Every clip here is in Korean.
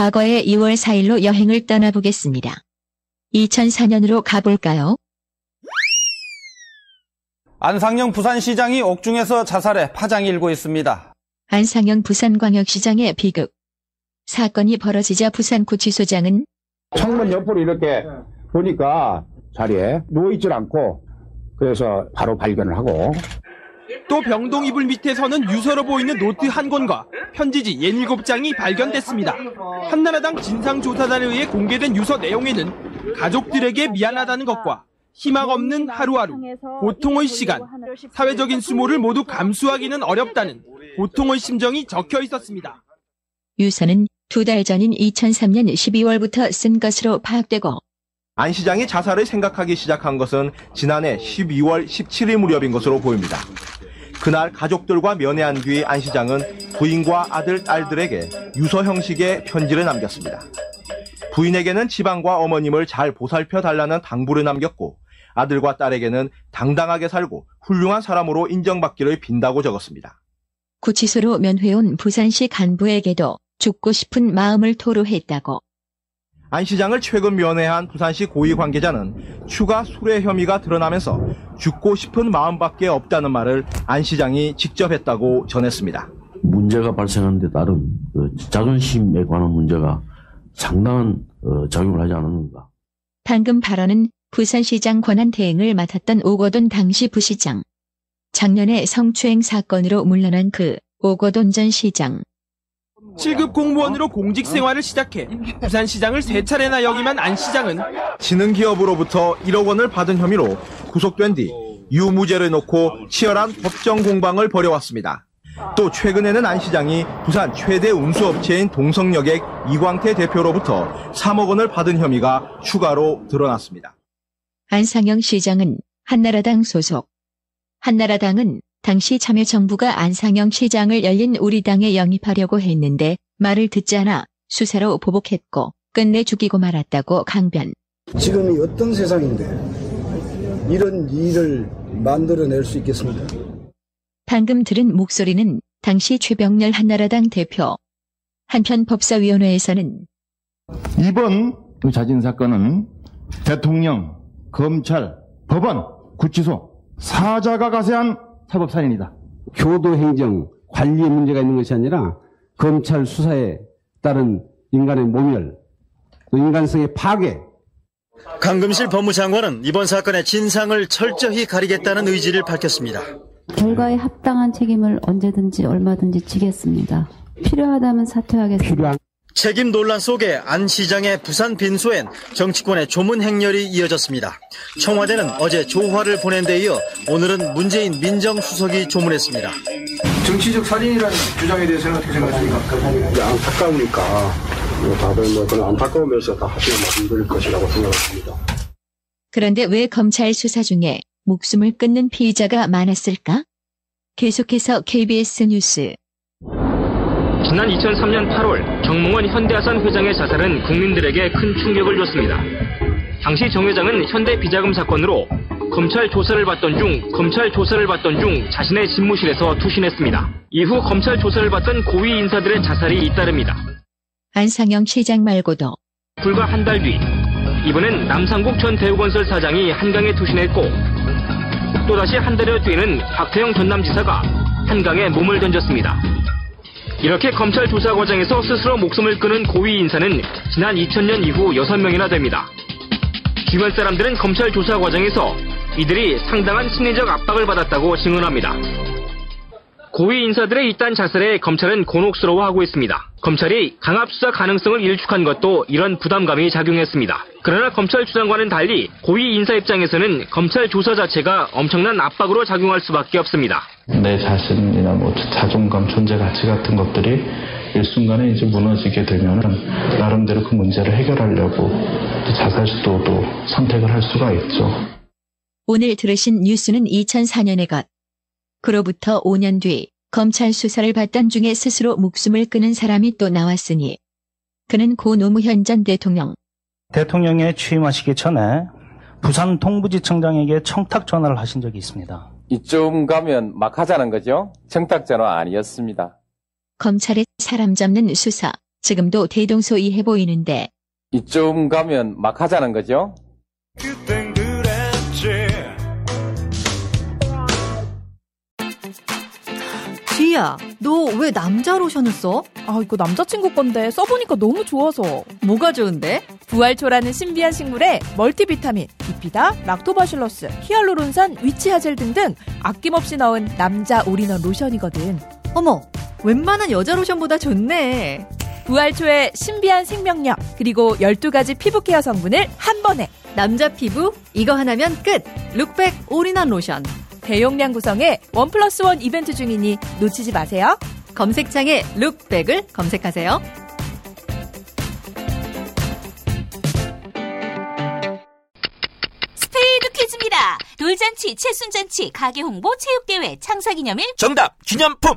과거의 2월 4일로 여행을 떠나보겠습니다. 2004년으로 가볼까요? 안상영 부산시장이 옥중에서 자살해 파장이 일고 있습니다. 안상영 부산광역시장의 비극. 사건이 벌어지자 부산구치소장은 창문 옆으로 이렇게 보니까 자리에 누워있질 않고 그래서 바로 발견을 하고 또 병동 이불 밑에서는 유서로 보이는 노트 한 권과 편지지 67장이 발견됐습니다. 한나라당 진상조사단에 의해 공개된 유서 내용에는 가족들에게 미안하다는 것과 희망 없는 하루하루, 고통의 시간, 사회적인 수모를 모두 감수하기는 어렵다는 고통의 심정이 적혀 있었습니다. 유서는 두 달 전인 2003년 12월부터 쓴 것으로 파악되고 안 시장이 자살을 생각하기 시작한 것은 지난해 12월 17일 무렵인 것으로 보입니다. 그날 가족들과 면회한 뒤 안 시장은 부인과 아들, 딸들에게 유서 형식의 편지를 남겼습니다. 부인에게는 지방과 어머님을 잘 보살펴 달라는 당부를 남겼고 아들과 딸에게는 당당하게 살고 훌륭한 사람으로 인정받기를 빈다고 적었습니다. 구치소로 면회 온 부산시 간부에게도 죽고 싶은 마음을 토로했다고 안 시장을 최근 면회한 부산시 고위 관계자는 추가 수뢰 혐의가 드러나면서 죽고 싶은 마음밖에 없다는 말을 안 시장이 직접 했다고 전했습니다. 문제가 발생하는 데 따른 그 자존심에 관한 문제가 상당한 어, 작용을 하지 않았는가. 방금 발언은 부산시장 권한 대행을 맡았던 오거돈 당시 부시장. 작년에 성추행 사건으로 물러난 그 오거돈 전 시장. 7급 공무원으로 공직 생활을 시작해 부산시장을 세 차례나 역임한 안 시장은 지능기업으로부터 1억 원을 받은 혐의로 구속된 뒤 유무죄를 놓고 치열한 법정 공방을 벌여왔습니다. 또 최근에는 안 시장이 부산 최대 운수업체인 동성여객 이광태 대표로부터 3억 원을 받은 혐의가 추가로 드러났습니다. 안상영 시장은 한나라당 소속. 한나라당은 당시 참여정부가 안상영 시장을 열린 우리당에 영입하려고 했는데 말을 듣지 않아 수사로 보복했고 끝내 죽이고 말았다고 강변. 지금이 어떤 세상인데 이런 일을 만들어낼 수 있겠습니다. 방금 들은 목소리는 당시 최병렬 한나라당 대표. 한편 법사위원회에서는 이번 그 자진 사건은 대통령, 검찰, 법원, 구치소 사자가 가세한 사법살인이다. 교도 행정 관리에 문제가 있는 것이 아니라 검찰 수사에 따른 인간의 모멸, 또 인간성의 파괴, 강금실 법무장관은 이번 사건의 진상을 철저히 가리겠다는 의지를 밝혔습니다. 결과에 합당한 책임을 언제든지 얼마든지 지겠습니다. 필요하다면 사퇴하겠습니다. 필요한 책임 논란 속에 안 시장의 부산 빈소엔 정치권의 조문 행렬이 이어졌습니다. 청와대는 어제 조화를 보낸 데 이어 오늘은 문재인 민정수석이 조문했습니다. 정치적 살인이라는 주장에 대해서는 어떻게 생각하십니까? 안타까우니까 뭐 다들 뭐 그런 안타까우면서 다 하시는 말씀드릴 것이라고 생각합니다. 그런데 왜 검찰 수사 중에 목숨을 끊는 피의자가 많았을까? 계속해서 KBS 뉴스. 지난 2003년 8월 정몽원 현대아산 회장의 자살은 국민들에게 큰 충격을 줬습니다. 당시 정 회장은 현대 비자금 사건으로 검찰 조사를 받던 중 검찰 조사를 받던 중 자신의 집무실에서 투신했습니다. 이후 검찰 조사를 받던 고위 인사들의 자살이 잇따릅니다. 안상영 시장 말고도 불과 한 달 뒤 이번엔 남상국 전 대우건설 사장이 한강에 투신했고 또다시 한 달여 뒤에는 박태영 전남지사가 한강에 몸을 던졌습니다. 이렇게 검찰 조사 과정에서 스스로 목숨을 끊은 고위 인사는 지난 2000년 이후 6명이나 됩니다. 주변 사람들은 검찰 조사 과정에서 이들이 상당한 심리적 압박을 받았다고 증언합니다. 고위 인사들의 이딴 자살에 검찰은 곤혹스러워하고 있습니다. 검찰이 강압수사 가능성을 일축한 것도 이런 부담감이 작용했습니다. 그러나 검찰 주장과는 달리 고위 인사 입장에서는 검찰 조사 자체가 엄청난 압박으로 작용할 수밖에 없습니다. 내 자신이나 뭐 자존감, 존재 가치 같은 것들이 일순간에 이제 무너지게 되면은 나름대로 그 문제를 해결하려고 자살 시도도 선택을 할 수가 있죠. 오늘 들으신 뉴스는 2004년의 것. 그로부터 5년 뒤 검찰 수사를 받던 중에 스스로 목숨을 끊은 사람이 또 나왔으니 그는 고 노무현 전 대통령. 대통령에 취임하시기 전에 부산 동부지청장에게 청탁 전화를 하신 적이 있습니다. 이쯤 가면 막 하자는 거죠? 청탁 전화 아니었습니다. 검찰의 사람 잡는 수사, 지금도 대동소이해 보이는데 이쯤 가면 막 하자는 거죠? 지희야, 너 왜 남자 로션을 써? 아, 이거 남자친구 건데 써보니까 너무 좋아서. 뭐가 좋은데? 부활초라는 신비한 식물에 multivitamin, 비피다, 락토바실러스, 히알루론산, witch hazel 등등 아낌없이 넣은 남자 올인원 로션이거든. 어머, 웬만한 여자 로션보다 좋네. 부활초의 신비한 생명력, 그리고 12가지 피부 케어 성분을 한 번에. 남자 피부, 이거 하나면 끝! 룩백 올인원 로션. 대용량 구성의 one plus one 이벤트 중이니 놓치지 마세요. 검색창에 룩백을 검색하세요. 스피드 퀴즈입니다. 돌잔치, 칠순잔치, 가게 홍보, 체육대회, 창사기념일. 정답! 기념품!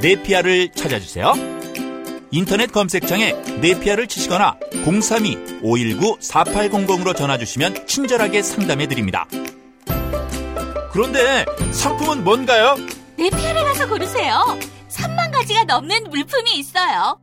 네피아를 찾아주세요. 인터넷 검색창에 네피아를 치시거나 032-519-4800으로 전화주시면 친절하게 상담해드립니다. 그런데 상품은 뭔가요? 네피아를 가서 고르세요. 3만 가지가 넘는 물품이 있어요.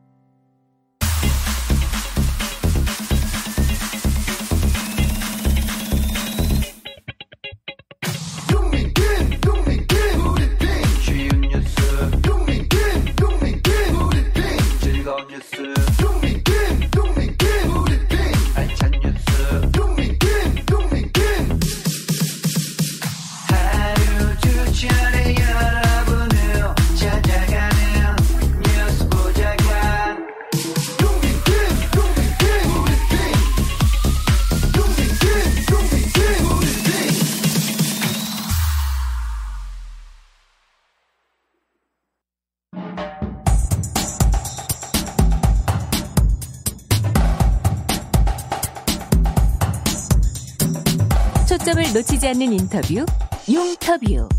않는 인터뷰, 용터뷰.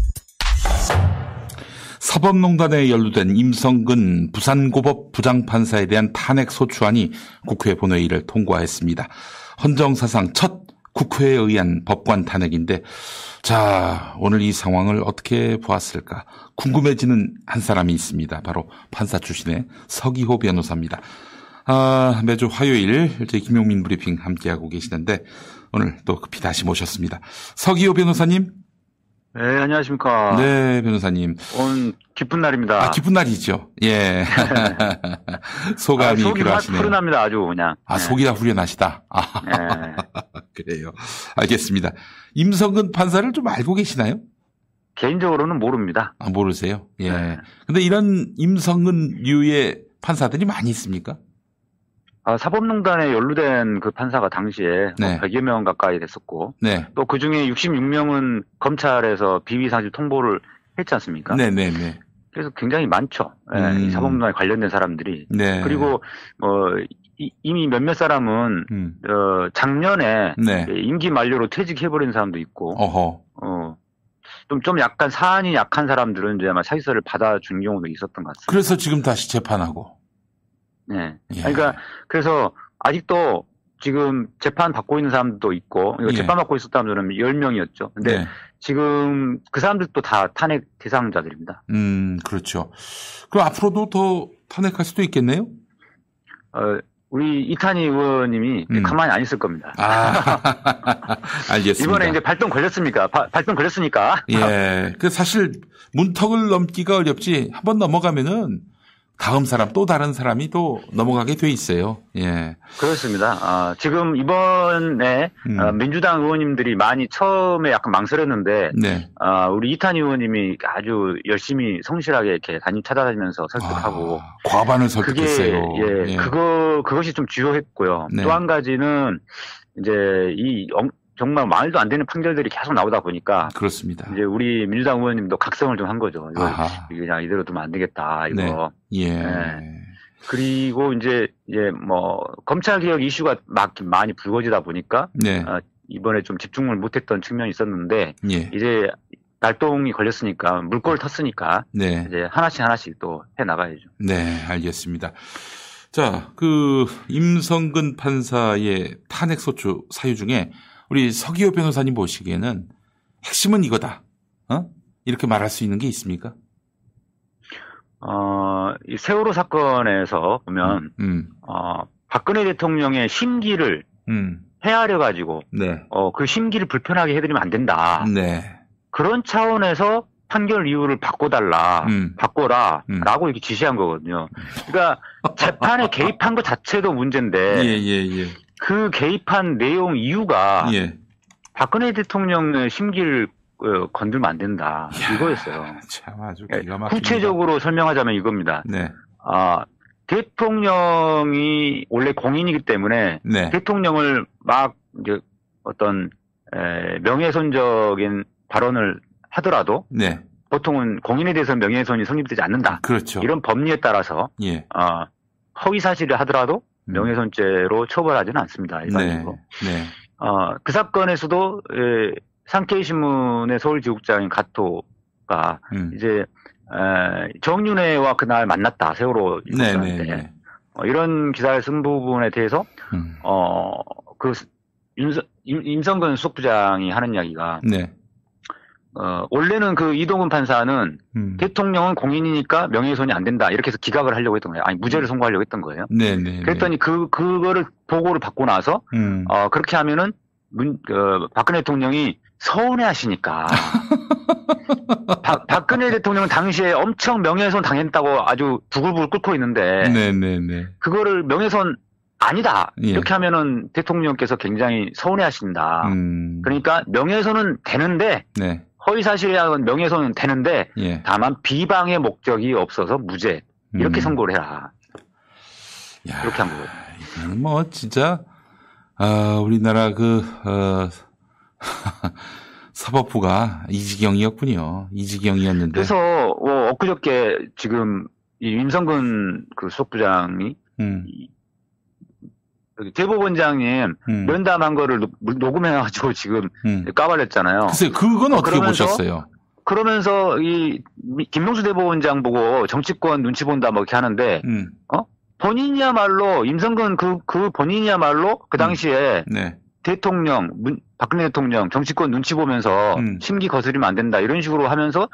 사법농단에 연루된 임성근 부산고법 부장판사에 대한 탄핵 소추안이 국회 본회의를 통과했습니다. 헌정사상 첫 국회에 의한 법관 탄핵인데, 자, 오늘 이 상황을 어떻게 보았을까? 궁금해지는 한 사람이 있습니다. 바로 판사 출신의 서기호 변호사입니다. 아, 매주 화요일 저희 김용민 브리핑 함께하고 계시는데, 오늘 또 급히 다시 모셨습니다. 서기호 변호사님. 네, 안녕하십니까. 네, 변호사님. 오늘 기쁜 날입니다. 아, 기쁜 날이죠. 예. 소감이 아, 속이 그러하시네요. 푸른합니다, 아주 그냥. 아, 속이 다 후련하시다. 아, 네. 그래요. 알겠습니다. 임성근 판사를 좀 알고 계시나요? 개인적으로는 모릅니다. 아, 모르세요? 예. 네. 근데 이런 임성근 류의 판사들이 많이 있습니까? 아, 사법농단에 연루된 그 판사가 당시에 네. 100여 명 가까이 됐었고, 네. 또 그 중에 66명은 검찰에서 비위사실 통보를 했지 않습니까? 네 네 네. 그래서 굉장히 많죠. 예, 음. 이 사법농단에 관련된 사람들이. 네. 그리고 어 이- 이미 몇몇 사람은 음. 어 작년에 네. 예, 임기 만료로 퇴직해버린 사람도 있고, 어허. 어, 좀, 좀 약간 사안이 약한 사람들은 이제 아마 사기서를 받아준 경우도 있었던 것 같습니다. 그래서 지금 다시 재판하고. 네. 예. 그러니까, 그래서 아직도 지금 재판 받고 있는 사람도 있고, 이거 예. 재판 받고 있었다면 10명이었죠. 근데 네. 지금 그 사람들도 다 탄핵 대상자들입니다. 음, 그렇죠. 그럼 앞으로도 더 탄핵할 수도 있겠네요? 어, 우리 이탄희 의원님이 음. 가만히 안 있을 겁니다. 아, 알겠습니다. 이번에 이제 발동 걸렸습니까? 바- 발동 걸렸으니까. 예. 그 사실 문턱을 넘기가 어렵지 한 번 넘어가면은 다음 사람 또 다른 사람이 또 넘어가게 돼 있어요. 예. 그렇습니다. 아, 지금 이번에 음. 어, 민주당 의원님들이 많이 처음에 약간 망설였는데 네. 아, 우리 이탄희 의원님이 아주 열심히 성실하게 이렇게 담임 찾아다니면서 설득하고 과반을 그게 설득했어요. 예, 예. 그거 그것이 좀 주요했고요. 네. 또한 가지는 이제 이 엉- 정말 말도 안 되는 판결들이 계속 나오다 보니까 그렇습니다. 이제 우리 민주당 의원님도 각성을 좀 한 거죠. 이거, 그냥 이대로 두면 안 되겠다. 이거. 예. 네. 그리고 이제 이제 뭐 검찰 개혁 이슈가 막 많이 불거지다 보니까 네. 어, 이번에 좀 집중을 못했던 측면이 있었는데 예. 이제 날동이 걸렸으니까 물꼬를 텄으니까 네. 이제 하나씩 하나씩 또 해 나가야죠. 네, 알겠습니다. 자, 그 임성근 판사의 탄핵 소추 사유 중에 우리 서기호 변호사님 보시기에는 핵심은 이거다. 어? 이렇게 말할 수 있는 게 있습니까? 어, 이 세월호 사건에서 보면 음, 어, 박근혜 대통령의 심기를 음, 헤아려 가지고 네, 어, 그 심기를 불편하게 해드리면 안 된다. 네, 그런 차원에서 판결 이유를 바꿔달라, 음. 바꿔라, 라고 이렇게 지시한 거거든요. 그러니까 재판에 개입한 것 자체도 문제인데, 예, 예, 예, 그 개입한 내용 이유가 예. 박근혜 대통령의 심기를 어, 건들면 안 된다. 이거였어요. 참 아주 예, 기가 막힙니다. 구체적으로 설명하자면 이겁니다. 네, 아, 대통령이 원래 공인이기 때문에 네. 대통령을 막 이제 어떤 에, 명예훼손적인 발언을 하더라도 네, 보통은 공인에 대해서 명예훼손이 성립되지 않는다. 그렇죠. 이런 법리에 따라서 예, 어, 허위 사실을 하더라도 명예훼손죄로 처벌하지는 않습니다. 일반적으로. 음. 네, 어, 그 사건에서도 에, 상케이 신문의 서울지국장인 가토가 음. 이제 에, 정윤회와 그날 만났다. 세월호 네, 사건 네, 때. 네. 어, 이런 기사를 쓴 부분에 대해서 음. 어, 그 임성, 임, 임성근 수석부장이 하는 이야기가 네, 어, 원래는 그 이동훈 판사는 음. 대통령은 공인이니까 명예훼손이 안 된다. 이렇게 해서 기각을 하려고 했던 거예요. 아니, 무죄를 선고하려고 했던 거예요. 네, 네. 그랬더니 그, 그거를 보고를 받고 나서, 음. 어, 그렇게 하면은, 문, 어, 박근혜 대통령이 서운해 하시니까. 박- 박근혜 대통령은 당시에 엄청 명예훼손 당했다고 아주 부글부글 끓고 있는데, 네, 네, 네. 그거를 명예훼손 아니다. 예. 이렇게 하면은 대통령께서 굉장히 서운해 하신다. 음. 그러니까 명예훼손은 되는데, 네, 허위사실이라는 명예훼손은 되는데 예. 다만 비방의 목적이 없어서 무죄 이렇게 음. 선고를 해라 이렇게 한 거예요. 뭐 진짜 아, 우리나라 그 어, 사법부가 이 지경이었군요. 이 지경이었는데. 그래서 뭐 엊그저께 지금 이 임성근 그 수석부장이 음, 대법원장님 음. 면담한 거를 노- 녹음해가지고 지금 음. 까발렸잖아요. 글쎄 그건 어떻게 그러면서 보셨어요? 그러면서 이 미- 김명수 대법원장 보고 정치권 눈치 본다 뭐 이렇게 하는데 음, 어 본인이야말로 임성근 그 그 본인이야말로 그 당시에 네, 대통령, 문- 박근혜 대통령 정치권 눈치 보면서 음. 심기 거스리면 안 된다 이런 식으로 하면서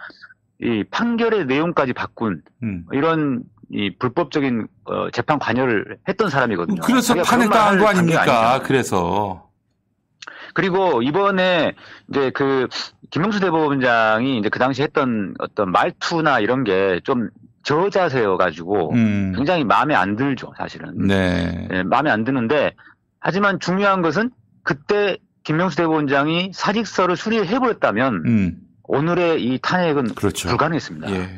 이 판결의 내용까지 바꾼 음. 이런 이 불법적인 어, 재판 관여를 했던 사람이거든요. 그래서 그런 당한 거 아닙니까? 그래서 그리고 이번에 이제 그 김명수 대법원장이 이제 그 당시 했던 어떤 말투나 이런 게 좀 저자세여 가지고 음. 굉장히 마음에 안 들죠, 사실은. 네, 예, 마음에 안 드는데 하지만 중요한 것은 그때 김명수 대법원장이 사직서를 수리해 버렸다면 음, 오늘의 이 탄핵은 그렇죠. 불가능했습니다. 예,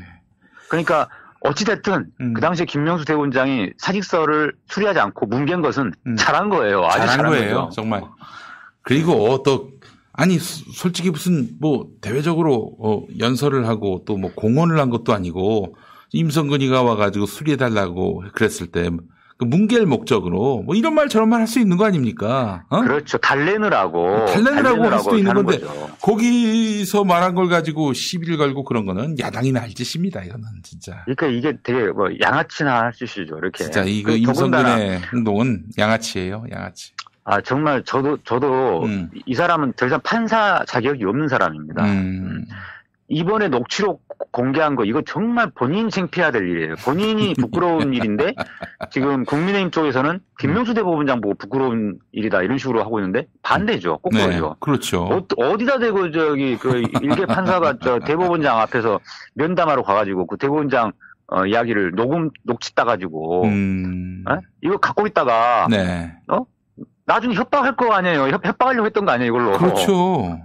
그러니까 어찌됐든 음. 그 당시에 김명수 대법원장이 사직서를 수리하지 않고 뭉갠 것은 잘한 거예요. 아주 음. 잘한 잘한 거예요, 거죠. 정말. 그리고 또 아니 수- 솔직히 무슨 뭐 대외적으로 어, 연설을 하고 또 뭐 공언을 한 것도 아니고 임성근이가 와가지고 수리해달라고 그랬을 때그 뭉갤 목적으로 뭐 이런 말 저런 말 할 수 있는 거 아닙니까? 어? 그렇죠. 달래느라고. 달래느라고 할 수도 있는 건데 거죠. 거기서 말한 걸 가지고 시비를 걸고 그런 거는 야당이나 할 짓입니다. 이거는 진짜. 그러니까 이게 되게 뭐 양아치나 할 짓이죠. 이렇게. 진짜 이거 그 임성근의 행동은 양아치예요. 양아치. 아 정말 저도 저도 음. 이 사람은 더 이상 판사 자격이 없는 사람입니다. 음. 이번에 녹취록 공개한 거 이거 정말 본인 창피해야 될 일이에요. 본인이 부끄러운 일인데 지금 국민의힘 쪽에서는 김명수 대법원장 보고 부끄러운 일이다 이런 식으로 하고 있는데 반대죠. 네, 거꾸로죠. 그렇죠. 어, 어디다 대고 저기 그 일개 판사가 저 대법원장 앞에서 면담하러 가가지고 그 대법원장 어, 이야기를 녹음 녹취 따가지고 음. 어? 이거 갖고 있다가 네. 어 나중에 협박할 거 아니에요. 협, 협박하려고 했던 거 아니에요 이걸로. 그렇죠.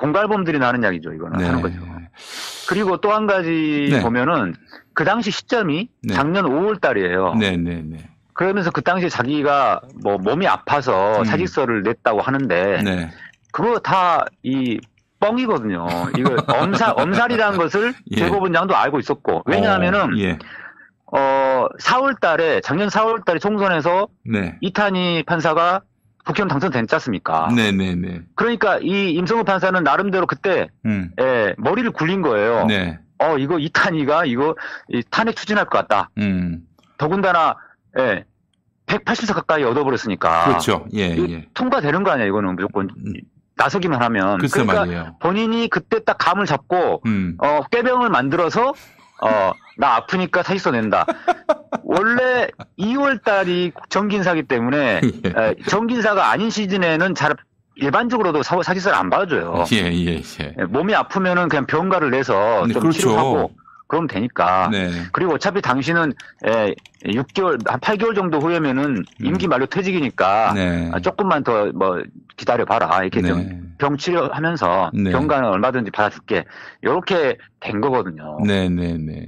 공갈범들이 나는 이야기죠 이거는 네. 하는 거죠. 그리고 또 한 가지 네. 보면은 그 당시 시점이 네. 작년 5월 달이에요. 네, 네, 네. 그러면서 그 당시에 자기가 뭐 몸이 아파서 음. 사직서를 냈다고 하는데 네. 그거 다 이 뻥이거든요. 이거 엄살 엄살이라는 것을 예. 대법원장도 알고 있었고 왜냐하면은 어, 예. 어 4월 달에 작년 4월 달에 총선에서 네. 이탄희 판사가 국회의원 당선됐지 않습니까? 네네네. 그러니까 이 임성우 판사는 나름대로 그때 음. 예, 머리를 굴린 거예요. 네. 어 이거 이탄희가 이거 이 탄핵 추진할 것 같다. 음. 더군다나 예, 180석 가까이 얻어버렸으니까. 그렇죠. 예, 예. 통과되는 거 아니야 이거는 무조건 나서기만 하면. 그러니까 말이에요. 본인이 그때 딱 감을 잡고 음. 어 꾀병을 만들어서 어 나 아프니까 사직서 낸다. 원래 2월 달이 정긴사기 때문에 예. 에, 정긴사가 아닌 시즌에는 잘 일반적으로도 사, 사직서를 안 봐줘요. 예, 예, 예. 예, 몸이 아프면은 그냥 병가를 내서 네, 좀 그렇죠. 치료하고 그러면 되니까. 네. 그리고 어차피 당신은 에, 6개월 한 8개월 정도 후에면은 임기 만료 퇴직이니까 음. 네. 아, 조금만 더 뭐 기다려 봐라 이렇게 좀병 치료하면서 네. 병가는 얼마든지 받아줄게 이렇게 된 거거든요. 네네네.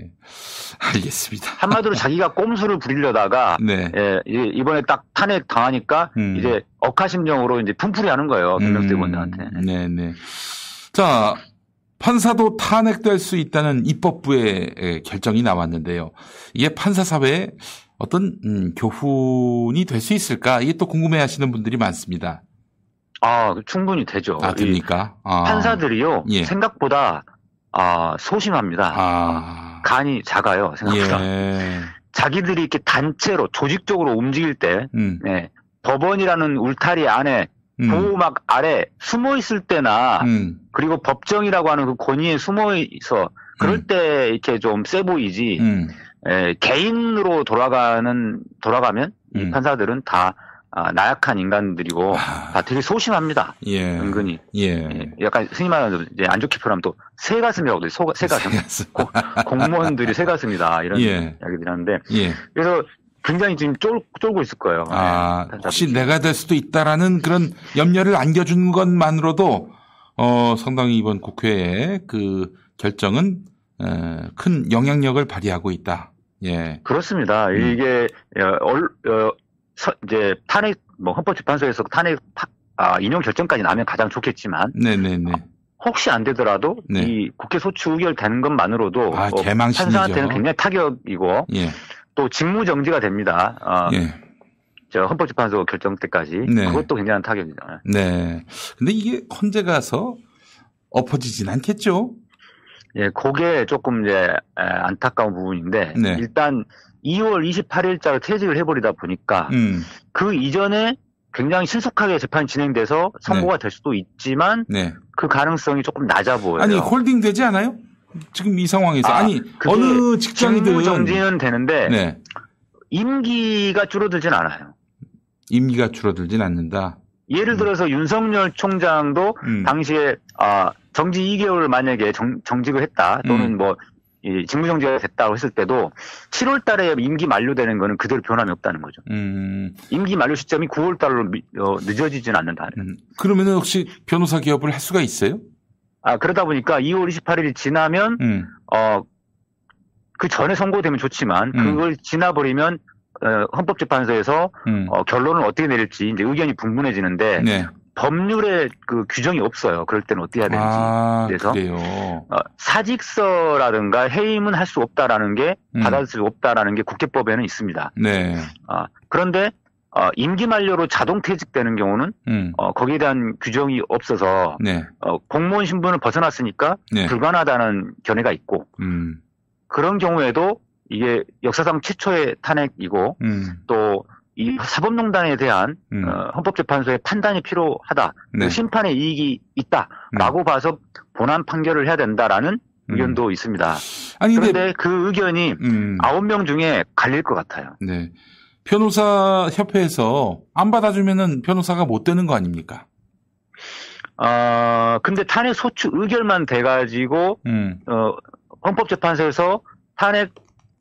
알겠습니다. 한마디로 자기가 꼼수를 부리려다가 네. 예, 이- 이번에 딱 탄핵 당하니까 음. 이제 억하심정으로 이제 품풀이 하는 거예요 김명수 의원한테. 네네. 자, 판사도 탄핵될 수 있다는 입법부의 에, 결정이 나왔는데요. 이게 판사 사회에 어떤 음, 교훈이 될 수 있을까? 이게 또 궁금해하시는 분들이 많습니다. 아 충분히 되죠. 아, 이 됩니까? 아. 판사들이요 예. 생각보다 아 소심합니다. 아. 간이 작아요 생각보다. 예. 자기들이 이렇게 단체로 조직적으로 움직일 때 음. 네, 법원이라는 울타리 안에 보호막 아래 숨어 있을 때나 음. 그리고 법정이라고 하는 그 권위에 숨어 있어 그럴 때 이렇게 좀 세 보이지 음. 에, 개인으로 돌아가는 돌아가면 이 음. 판사들은 다 아, 나약한 인간들이고 다 되게 소심합니다. 아. 예. 은근히 예. 약간 흔히 말하는 이제 안 좋게 표현하면 또 새가슴이라고. 소- 새가슴. 고- 공무원들이 새가슴이다 이런 예. 이야기들 하는데 예. 그래서 굉장히 지금 쫄, 쫄고 있을 거예요. 아, 네, 혹시 내가 될 수도 있다라는 그런 염려를 안겨준 것만으로도 어, 상당히 이번 국회의 그 결정은 에, 큰 영향력을 발휘하고 있다. 예. 그렇습니다. 음. 이게 어, 얼- 어, 서- 이제 탄핵 뭐 헌법재판소에서 탄핵 파- 아, 인용 결정까지 나면 가장 좋겠지만 네네네. 혹시 안 되더라도 네. 이 국회 소추 의결 되는 것만으로도 아, 어, 개망신이죠. 판사한테는 굉장히 타격이고 예. 또 직무 정지가 됩니다. 어, 예. 저 헌법재판소 결정 때까지 네. 그것도 굉장한 타격이죠. 네. 근데 이게 헌재 가서 엎어지진 않겠죠? 예, 그게 조금 이제 에, 안타까운 부분인데 네. 일단 2월 28일자로 퇴직을 해버리다 보니까 음. 그 이전에 굉장히 신속하게 재판이 진행돼서 선고가 될 수도 있지만 네. 그 가능성이 조금 낮아 보여요. 아니, 홀딩 되지 않아요? 지금 이 상황에서. 아, 아, 니 어느 직장이든. 직무 정지는 되는데 네. 임기가 줄어들진 않아요. 임기가 줄어들진 않는다. 예를 들어서 윤석열 총장도 음. 당시에 아, 정지 2개월 만약에 정, 정직을 했다 또는 음. 뭐 이 직무정지가 됐다고 했을 때도 7월 달에 임기 만료되는 거는 그대로 변함이 없다는 거죠. 음. 임기 만료 시점이 9월 달로 미- 어, 늦어지진 않는다. 그러면은 혹시 변호사 기업을 할 수가 있어요? 아, 그러다 보니까 2월 28일이 지나면 음. 어, 그 전에 선고되면 좋지만 음. 그걸 지나버리면 어, 헌법재판소에서 음. 어, 결론을 어떻게 내릴지 이제 의견이 분분해지는데 네. 법률에 그 규정이 없어요. 그럴 때는 어떻게 해야 되는지. 아, 그래서 그래요. 어, 사직서라든가 해임은 할 수 없다라는 게 음. 받아들일 수 없다라는 게 국회법에는 있습니다. 네. 아, 그런데 어, 임기 만료로 자동 퇴직되는 경우는 음. 어, 거기에 대한 규정이 없어서 네. 어, 공무원 신분을 벗어났으니까 네. 불가능하다는 견해가 있고 음. 그런 경우에도 이게 역사상 최초의 탄핵이고 음. 또이 사법농단에 대한 음. 어, 헌법재판소의 판단이 필요하다. 네. 그 심판의 이익이 있다라고 봐서 본안 판결을 해야 된다라는 의견도 있습니다. 음. 아니, 근데- 그런데 그 의견이 음. 아홉 명 중에 갈릴 것 같아요. 네. 변호사 협회에서 안 받아주면은 변호사가 못 되는 거 아닙니까? 어, 근데 탄핵 소추 의결만 돼가지고 음. 어, 헌법재판소에서 탄핵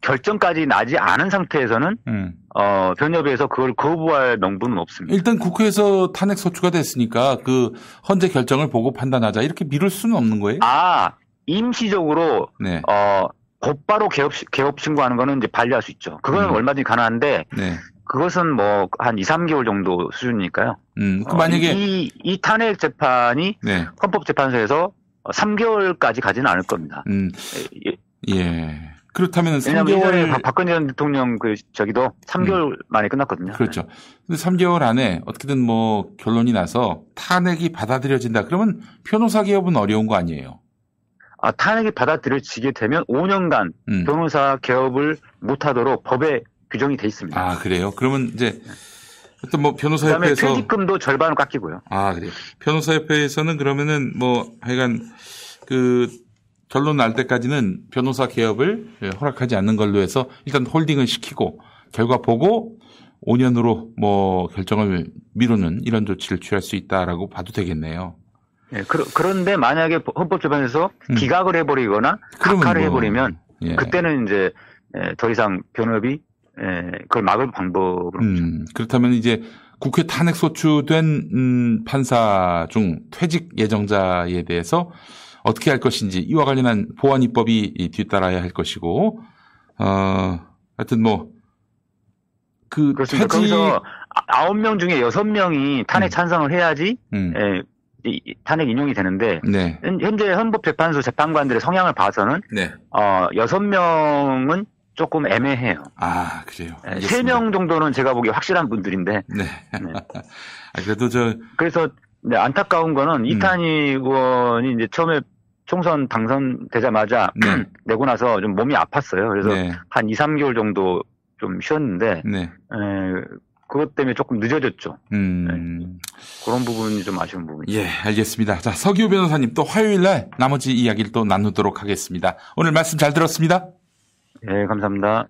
결정까지 나지 않은 상태에서는 음. 어, 변협에서 그걸 거부할 명분은 없습니다. 일단 국회에서 탄핵 소추가 됐으니까 그 헌재 결정을 보고 판단하자 이렇게 미룰 수는 없는 거예요? 아, 임시적으로 네. 어, 곧바로 개업, 개업 신고하는 거는 이제 반려할 수 있죠. 그거는 음. 얼마든지 가능한데, 네. 그것은 뭐 한 2, 3개월 정도 수준이니까요. 음, 그 어, 만약에 이, 이 탄핵 재판이 네. 헌법재판소에서 3개월까지 가지는 않을 겁니다. 음, 예. 그렇다면 왜냐하면 이전에 3개월 박- 박근혜 전 대통령 그 저기도 3개월 만에 끝났거든요. 그렇죠. 근데 3개월 안에 어떻게든 뭐 결론이 나서 탄핵이 받아들여진다. 그러면 변호사 개업은 어려운 거 아니에요? 아, 탄핵이 받아들여지게 되면 5년간 음. 변호사 개업을 못하도록 법에 규정이 돼 있습니다. 아, 그래요? 그러면 이제 어떤 뭐 변호사협회에서 퇴직금도 절반을 깎이고요. 아, 그래요. 변호사협회에서는 그러면은 뭐 하여간 그 결론 날 때까지는 변호사 개업을 예, 허락하지 않는 걸로 해서 일단 홀딩을 시키고 결과 보고 5년으로 뭐 결정을 미루는 이런 조치를 취할 수 있다라고 봐도 되겠네요. 예, 그, 그런데 만약에 헌법재판에서 기각을 해버리거나 음. 각하를 뭐, 해버리면 예. 그때는 이제 예, 더 이상 변협이 예, 그걸 막을 방법으로 음, 그렇다면 이제 국회 탄핵 소추된 음, 판사 중 퇴직 예정자에 대해서 어떻게 할 것인지 이와 관련한 보안 입법이 이 뒤따라야 할 것이고 어 하여튼 뭐그 그렇습니다. 퇴직 거기서 아- 아홉 명 중에 여섯 명이 탄핵 찬성을 해야지 음. 예, 탄핵 인용이 되는데 네. 현- 현재 헌법재판소 재판관들의 성향을 봐서는 네. 어, 여섯 명은 조금 애매해요. 아 그래요. 세 명 정도는 제가 보기에 확실한 분들인데 네. 아, 그래도 저 그래서 네, 안타까운 음. 거는 이탄희 의원이 이제 처음에 총선 당선되자마자 내고 나서 좀 몸이 아팠어요. 그래서 네. 한 2, 3개월 정도 좀 쉬었는데 네. 에, 그것 때문에 조금 늦어졌죠. 음. 그런 부분이 좀 아쉬운 부분이죠. 예, 알겠습니다. 자, 서기호 변호사님 또 화요일 날 나머지 이야기를 또 나누도록 하겠습니다. 오늘 말씀 잘 들었습니다. 예, 감사합니다.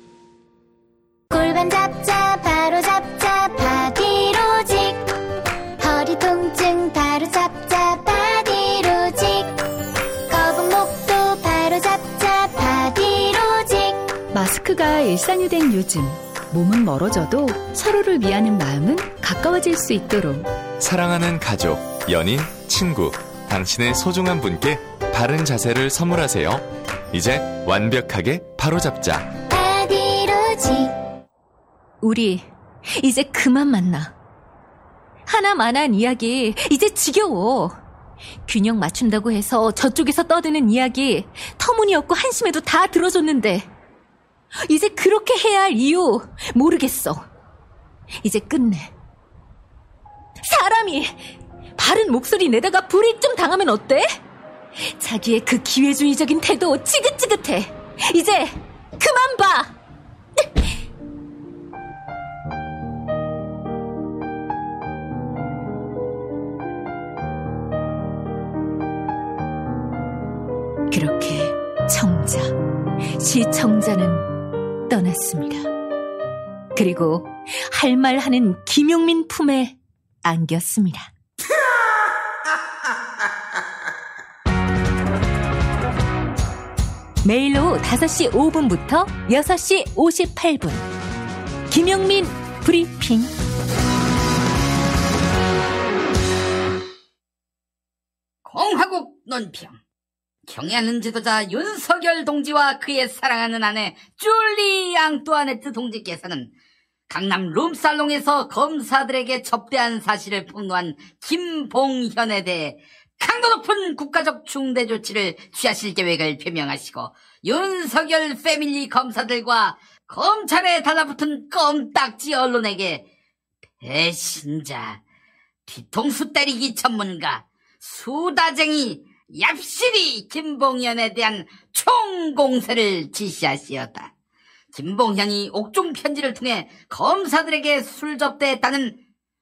골반 잡자 바로 잡자 바디로직 허리 통증 바로 잡자 바디로직 거북 목도 바로 잡자 바디로직 마스크가 일상이 된 요즘 몸은 멀어져도 서로를 위하는 마음은 가까워질 수 있도록 사랑하는 가족, 연인, 친구, 당신의 소중한 분께 바른 자세를 선물하세요. 이제 완벽하게 바로잡자. 우리 이제 그만 만나. 하나만한 이야기 이제 지겨워. 균형 맞춘다고 해서 저쪽에서 떠드는 이야기 터무니없고 한심해도 다 들어줬는데 이제 그렇게 해야 할 이유 모르겠어. 이제 끝내. 사람이 바른 목소리 내다가 불이익 좀 당하면 어때? 자기의 그 기회주의적인 태도 지긋지긋해. 이제 그만 봐. 시청자는 떠났습니다. 그리고 할 말 하는 김용민 품에 안겼습니다. 매일 오후 5시 5분부터 6시 58분. 김용민 브리핑. 공화국 논평. 경애하는 지도자 윤석열 동지와 그의 사랑하는 아내 줄리 앙뚜아네트 동지께서는 강남 룸살롱에서 검사들에게 접대한 사실을 폭로한 김봉현에 대해 강도 높은 국가적 중대 조치를 취하실 계획을 표명하시고 윤석열 패밀리 검사들과 검찰에 달라붙은 껌딱지 언론에게 배신자, 뒤통수 때리기 전문가, 수다쟁이, 얍실이 김봉현에 대한 총공세를 지시하시었다. 김봉현이 옥중 편지를 통해 검사들에게 술 접대했다는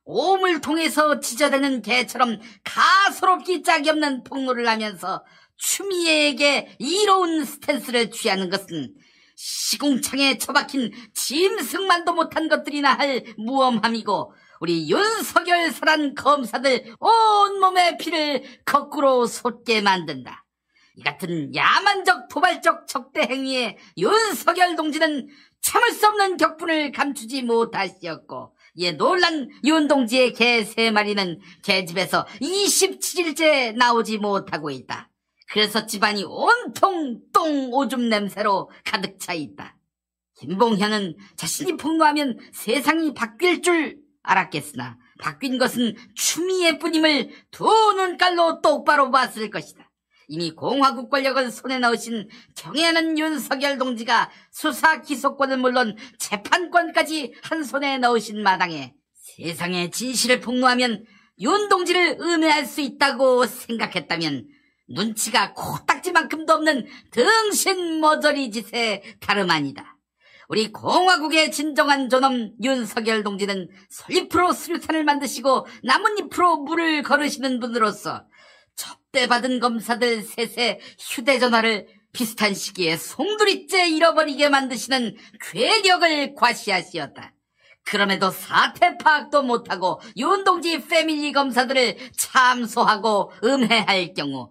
오물 통해서 지저대는 개처럼 가소롭기 짝이 없는 폭로를 하면서 추미애에게 이로운 스탠스를 취하는 것은 시궁창에 처박힌 짐승만도 못한 것들이나 할 무엄함이고 우리 윤석열 사란 검사들 온몸의 피를 거꾸로 솟게 만든다. 이 같은 야만적 도발적 적대 행위에 윤석열 동지는 참을 수 없는 격분을 감추지 못하시었고 이에 놀란 윤 동지의 개 세 마리는 개집에서 27일째 나오지 못하고 있다. 그래서 집안이 온통 똥 오줌 냄새로 가득 차 있다. 김봉현은 자신이 폭로하면 세상이 바뀔 줄 알았겠으나 바뀐 것은 추미애 뿐임을 두 눈깔로 똑바로 봤을 것이다. 이미 공화국 권력을 손에 넣으신 경애하는 윤석열 동지가 수사 기소권은 물론 재판권까지 한 손에 넣으신 마당에 세상의 진실을 폭로하면 윤 동지를 음해할 수 있다고 생각했다면 눈치가 코딱지만큼도 없는 등신 머저리 짓에 다름 아니다. 우리 공화국의 진정한 존엄 윤석열 동지는 솔잎으로 수류탄을 만드시고 나뭇잎으로 물을 거르시는 분으로서 접대받은 검사들 셋의 휴대전화를 비슷한 시기에 송두리째 잃어버리게 만드시는 괴력을 과시하시었다. 그럼에도 사태 파악도 못하고 윤동지 패밀리 검사들을 참소하고 음해할 경우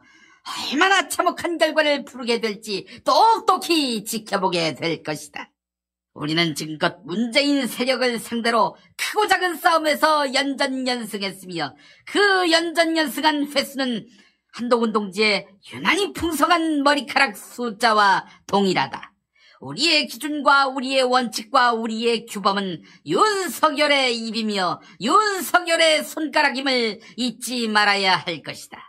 얼마나 참혹한 결과를 부르게 될지 똑똑히 지켜보게 될 것이다. 우리는 지금껏 문재인 세력을 상대로 크고 작은 싸움에서 연전연승했으며 그 연전연승한 횟수는 한동훈 동지의 유난히 풍성한 머리카락 숫자와 동일하다. 우리의 기준과 우리의 원칙과 우리의 규범은 윤석열의 입이며 윤석열의 손가락임을 잊지 말아야 할 것이다.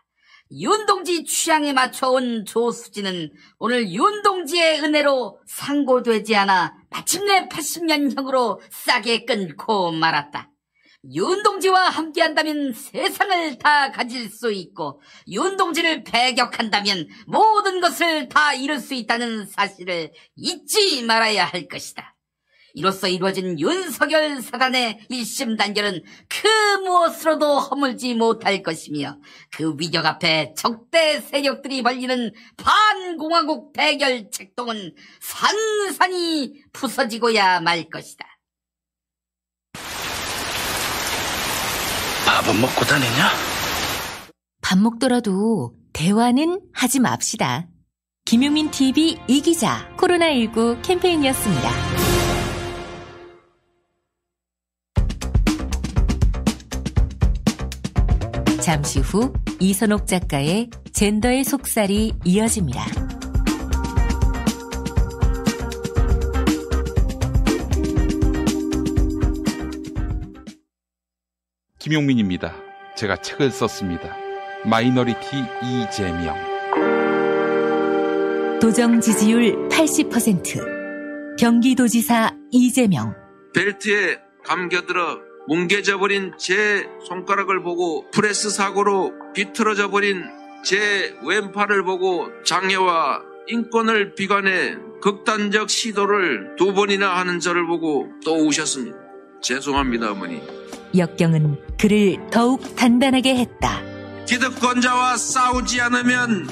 윤동지 취향에 맞춰온 조수진은 오늘 윤동지의 은혜로 상고되지 않아 마침내 80년형으로 싸게 끊고 말았다. 윤동지와 함께한다면 세상을 다 가질 수 있고 윤동지를 배격한다면 모든 것을 다 이룰 수 있다는 사실을 잊지 말아야 할 것이다. 이로써 이루어진 윤석열 사단의 일심 단결은 그 무엇으로도 허물지 못할 것이며 그 위력 앞에 적대 세력들이 벌리는 반공화국 대결 책동은 산산이 부서지고야 말 것이다. 밥은 먹고 다니냐? 밥 먹더라도 대화는 하지 맙시다. 김용민 TV 이기자 코로나19 캠페인이었습니다. 잠시 후 이선옥 작가의 젠더의 속살이 이어집니다. 김용민입니다. 제가 책을 썼습니다. 마이너리티 이재명. 도정 지지율 80%. 경기도지사 이재명. 벨트에 감겨들어 뭉개져 버린 제 손가락을 보고 프레스 사고로 비틀어져 버린 제 왼팔을 보고 장애와 인권을 비관해 극단적 시도를 두 번이나 하는 저를 보고 또 우셨습니다. 죄송합니다, 어머니. 역경은 그를 더욱 단단하게 했다. 기득권자와 싸우지 않으면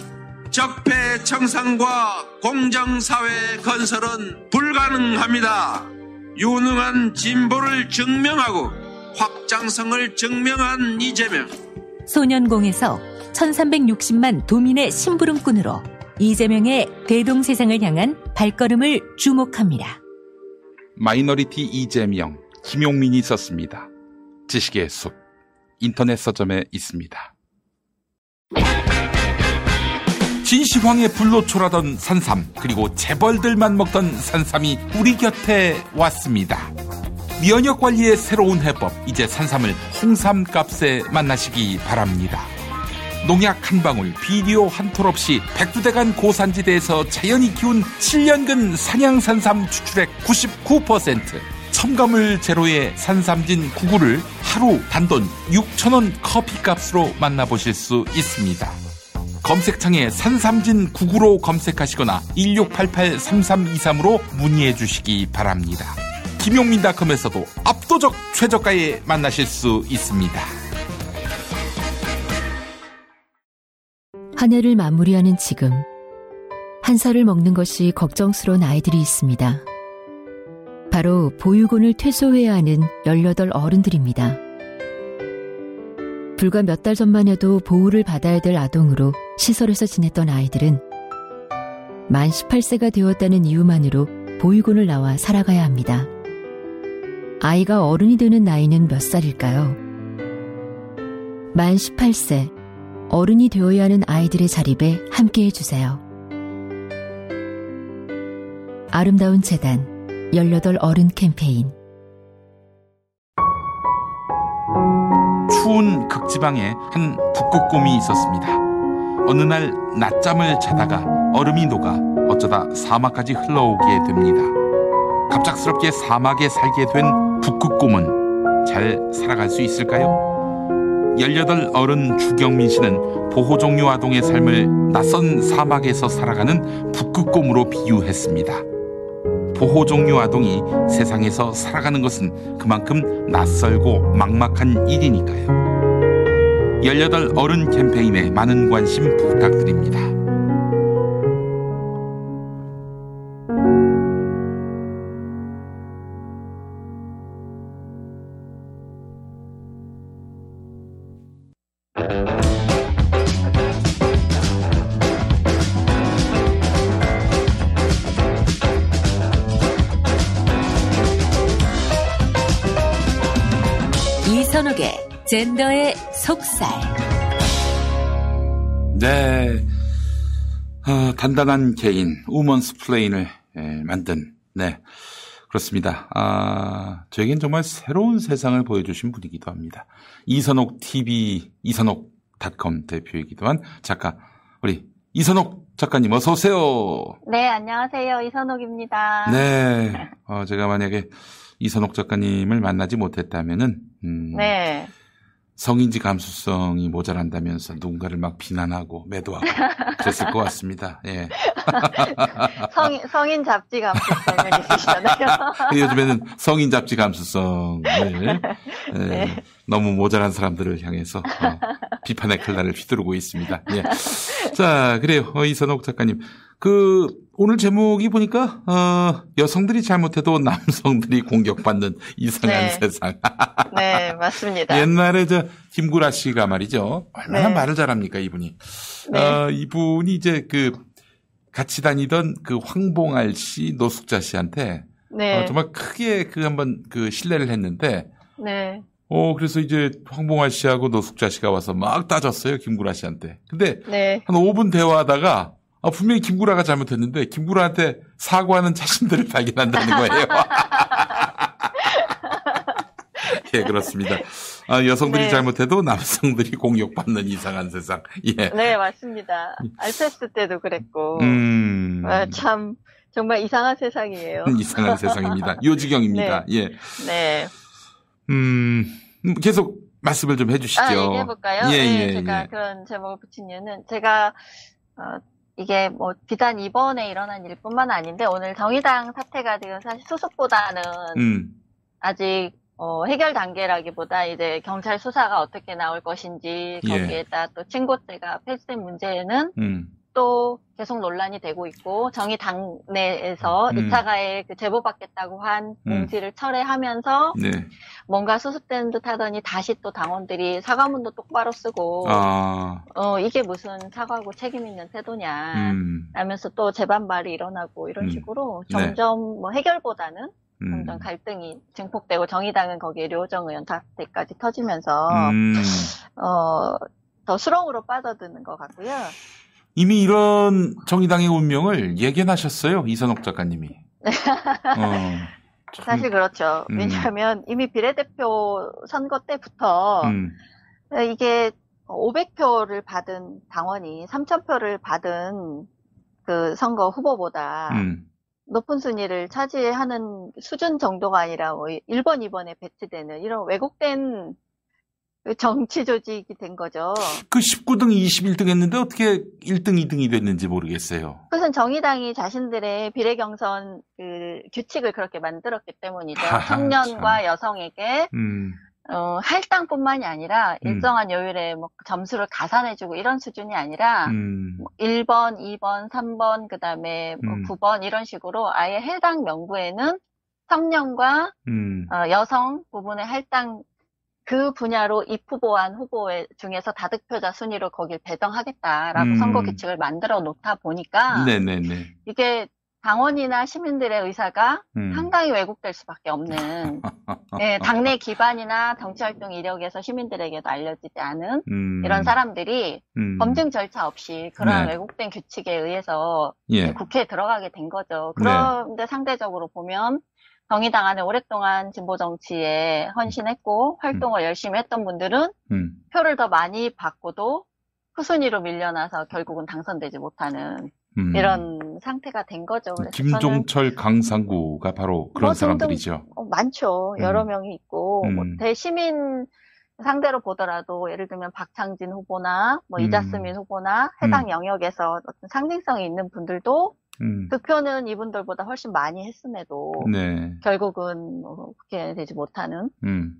적폐 청산과 공정사회 건설은 불가능합니다. 유능한 진보를 증명하고 확장성을 증명한 이재명. 소년공에서 1360만 도민의 심부름꾼으로 이재명의 대동세상을 향한 발걸음을 주목합니다. 마이너리티 이재명, 김용민이 썼습니다. 지식의 숲, 인터넷 서점에 있습니다. 진시황에 불로 초라던 산삼, 그리고 재벌들만 먹던 산삼이 우리 곁에 왔습니다. 면역 관리의 새로운 해법, 이제 산삼을 홍삼 값에 만나시기 바랍니다. 농약 한 방울, 비료 한 톨 없이 백두대간 고산지대에서 자연이 키운 7년근 산양산삼 추출액 99%, 첨가물 제로의 산삼진 99를 하루 단돈 6천원 커피값으로 만나보실 수 있습니다. 검색창에 산삼진 99로 검색하시거나 1688-3323으로 문의해 주시기 바랍니다. 김용민닷컴에서도 압도적 최저가에 만나실 수 있습니다. 한 해를 마무리하는 지금 한 살을 먹는 것이 걱정스러운 아이들이 있습니다. 바로 보육원을 퇴소해야 하는 18 어른들입니다. 불과 몇 달 전만 해도 보호를 받아야 될 아동으로 시설에서 지냈던 아이들은 만 18세가 되었다는 이유만으로 보육원을 나와 살아가야 합니다. 아이가 어른이 되는 나이는 몇 살일까요? 만 18세, 어른이 되어야 하는 아이들의 자립에 함께 해주세요. 아름다운 재단, 18 어른 캠페인. 추운 극지방에 한 북극곰이 있었습니다. 어느 날 낮잠을 자다가 얼음이 녹아 어쩌다 사막까지 흘러오게 됩니다. 갑작스럽게 사막에 살게 된 북극곰은 잘 살아갈 수 있을까요? 18 어른 주경민 씨는 보호종류 아동의 삶을 낯선 사막에서 살아가는 북극곰으로 비유했습니다. 보호 종류 아동이 세상에서 살아가는 것은 그만큼 낯설고 막막한 일이니까요. 18 어른 캠페인에 많은 관심 부탁드립니다. 단단한 개인, 우먼스 플레인을 예, 만든, 네. 그렇습니다. 아, 저에겐 정말 새로운 세상을 보여주신 분이기도 합니다. 이선옥 TV, 이선옥닷컴 대표이기도 한 작가, 우리 이선옥 작가님 어서 오세요. 네, 안녕하세요. 이선옥입니다. 네. 어, 제가 만약에 이선옥 작가님을 만나지 못했다면은, 음, 네. 성인지 감수성이 모자란다면서 누군가를 막 비난하고 매도하고 그랬을 것 같습니다. 예. 성인, 성인 잡지 감수성을 있으시잖아요. 요즘에는 성인 잡지 감수성을 예, 네. 너무 모자란 사람들을 향해서 어, 비판의 칼날을 휘두르고 있습니다. 예. 자, 그래요. 어, 이선옥 작가님. 그 오늘 제목이 보니까 어, 여성들이 잘못해도 남성들이 공격받는 이상한 네. 세상. 네, 맞습니다. 옛날에 저 김구라 씨가 말이죠. 얼마나 네. 말을 잘합니까 이분이. 네. 어, 이분이 이제 그 같이 다니던 그 황봉알 씨, 노숙자 씨한테 네. 어, 정말 크게 그 한번 그 신뢰를 했는데 네. 어 그래서 이제 황봉알 씨하고 노숙자 씨가 와서 막 따졌어요 김구라 씨한테. 근데 네. 한 5분 대화하다가 아, 분명히 김구라가 잘못했는데 김구라한테 사과하는 자신들을 발견한다는 거예요. 예, 그렇습니다. 아, 여성들이 네. 잘못해도 남성들이 공격받는 이상한 세상. 예. 네, 맞습니다. 알페스 때도 그랬고. 음. 아, 참, 정말 이상한 세상이에요. 이상한 세상입니다. 요지경입니다. 예. 네. 음, 계속 말씀을 좀 해주시죠. 아, 얘기해볼까요? 예, 네, 예, 제가 예. 그런 제목을 붙인 이유는 제가, 어, 이게 뭐 비단 이번에 일어난 일뿐만 아닌데 오늘 정의당 사태가 지금 사실 수습보다는 음, 아직 어, 해결 단계라기보다 이제 경찰 수사가 어떻게 나올 것인지 예. 거기에다 또 친고죄가 폐지된 문제는 음, 또 계속 논란이 되고 있고 정의당 내에서 음. 2차 가해 그 제보받겠다고 한 음. 공지를 철회하면서 네. 뭔가 수습되는 듯 하더니 다시 또 당원들이 사과문도 똑바로 쓰고 아, 어 이게 무슨 사과고 책임 있는 태도냐 음, 하면서 또 재반발이 일어나고 이런 음. 식으로 네. 점점 뭐 해결보다는 음, 점점 갈등이 증폭되고 정의당은 거기에 류호정 의원 사태까지 터지면서 음. 어, 더 수렁으로 빠져드는 것 같고요. 이미 이런 정의당의 운명을 예견하셨어요. 이선옥 작가님이. 어, 사실 그렇죠. 음. 왜냐하면 이미 비례대표 선거 때부터 음, 이게 500표를 받은 당원이 3,000표를 받은 그 선거 후보보다 음. 높은 순위를 차지하는 수준 정도가 아니라 뭐 1번, 2번에 배치되는 이런 왜곡된 그 정치 조직이 된 거죠. 그 19등, 21등 했는데 어떻게 1등, 2등이 됐는지 모르겠어요. 그것은 정의당이 자신들의 비례 경선 그 규칙을 그렇게 만들었기 때문이죠. 하하, 청년과 여성에게 음, 어, 할당뿐만이 아니라 음. 일정한 요일에 뭐 점수를 가산해주고 이런 수준이 아니라 음. 뭐 1번, 2번, 3번, 그 다음에 뭐 음. 9번 이런 식으로 아예 해당 명부에는 청년과 음. 어, 여성 부분의 할당 그 분야로 입 후보한 후보 중에서 다득표자 순위로 거길 배정하겠다라고 음. 선거 규칙을 만들어 놓다 보니까 네네네. 이게 당원이나 시민들의 의사가 음. 상당히 왜곡될 수밖에 없는 예, 당내 기반이나 정치활동 이력에서 시민들에게도 알려지지 않은 음. 이런 사람들이 음. 검증 절차 없이 그런 네. 왜곡된 규칙에 의해서 예. 국회에 들어가게 된 거죠. 네. 그런데 상대적으로 보면 정의당 안에 오랫동안 진보 정치에 헌신했고 활동을 열심히 했던 분들은 음. 표를 더 많이 받고도 후순위로 밀려나서 결국은 당선되지 못하는 음. 이런 상태가 된 거죠. 김종철, 강상구가 바로 그런 뭐 사람들이죠. 어, 많죠. 음. 여러 명이 있고 뭐 음. 대시민 상대로 보더라도 예를 들면 박창진 후보나 뭐 음. 이자스민 후보나 해당 영역에서 어떤 상징성이 있는 분들도 음. 득표는 이분들보다 훨씬 많이 했음에도 네. 결국은 뭐 그렇게 되지 못하는 음.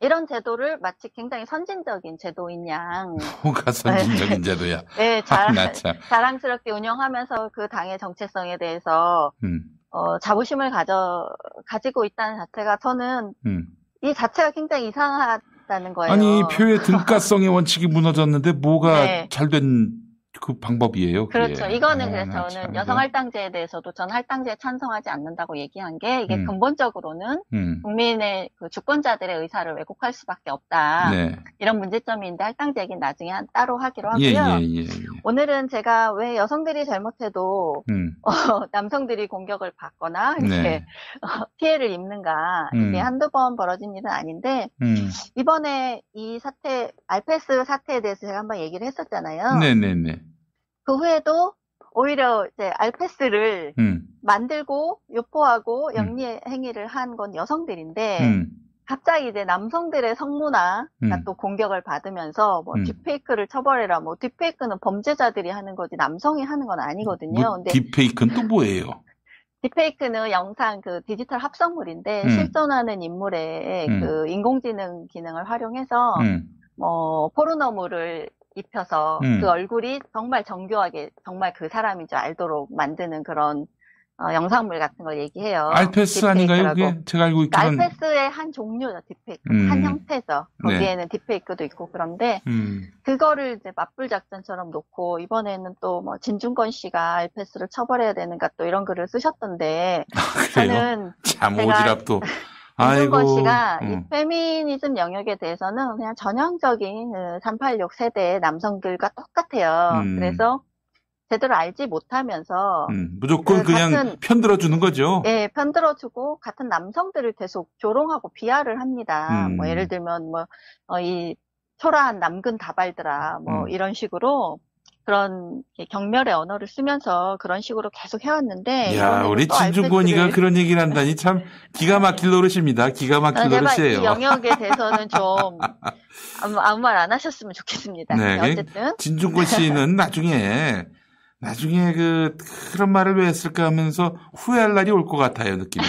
이런 제도를 마치 굉장히 선진적인 제도인 양 뭐가 선진적인 제도야. 네, 아, 자, 나 참. 자랑스럽게 운영하면서 그 당의 정체성에 대해서 음. 어, 자부심을 가져 가지고 있다는 자체가 저는 음. 이 자체가 굉장히 이상하다는 거예요. 아니 표의 등가성의 원칙이 무너졌는데 뭐가 네. 잘된 그 방법이에요. 그게. 그렇죠. 이거는 아, 그래서 나 저는 참, 여성. 할당제에 대해서도 전 할당제에 찬성하지 않는다고 얘기한 게 이게 음. 근본적으로는 음. 국민의 그 주권자들의 의사를 왜곡할 수밖에 없다. 네. 이런 문제점이 있는데 할당제 얘기는 나중에 한 따로 하기로 하고요. 예, 예, 예. 예. 오늘은 제가 왜 여성들이 잘못해도 음. 어, 남성들이 공격을 받거나 이렇게 네. 어, 피해를 입는가 음. 이게 한두 번 벌어진 일은 아닌데 음. 이번에 이 사태 알페스 사태에 대해서 제가 한번 얘기를 했었잖아요. 네네네. 그 후에도 오히려 이제 알페스를 음. 만들고 유포하고 영리 행위를 한 건 여성들인데 음. 갑자기 이제 남성들의 성문화가 음. 또 공격을 받으면서 뭐 음. 딥페이크를 처벌해라 뭐 딥페이크는 범죄자들이 하는 거지 남성이 하는 건 아니거든요. 뭐, 근데 딥페이크는 또 뭐예요? 딥페이크는 영상 그 디지털 합성물인데 음. 실존하는 인물의 음. 그 인공지능 기능을 활용해서 음. 뭐 포르노물을 입혀서 음. 그 얼굴이 정말 정교하게 정말 그 사람인 줄 알도록 만드는 그런 어, 영상물 같은 걸 얘기해요. 알페스 아닌가요? 그게 제가 알고 있기는. 알페스의 한 종류죠, 딥페이크. 음. 한 형태죠. 네. 거기에는 딥페이크도 있고 그런데 음. 그거를 이제 맞불 작전처럼 놓고 이번에는 또 뭐 진중권 씨가 알페스를 처벌해야 되는가 또 이런 글을 쓰셨던데 그래요? 저는 참 오지랖도. 씨가 이 음. 페미니즘 영역에 대해서는 그냥 전형적인 그386 세대의 남성들과 똑같아요. 음. 그래서 제대로 알지 못하면서 음, 무조건 그 그냥 편들어주는 거죠. 예, 편들어주고 같은 남성들을 계속 조롱하고 비하를 합니다. 음. 뭐 예를 들면 뭐이 초라한 남근 다발들아 뭐 음. 이런 식으로 그런 경멸의 언어를 쓰면서 그런 식으로 계속 해왔는데 야, 우리 또 진중권이가 그런 얘기를 한다니 참 기가 막힐 노릇입니다. 기가 막힐 아, 제발 노릇이에요. 이 영역에 대해서는 좀 아무, 아무 말 안 하셨으면 좋겠습니다. 네, 그 어쨌든 진중권 씨는 나중에 나중에 그 그런 말을 왜 했을까 하면서 후회할 날이 올 것 같아요 느낌이.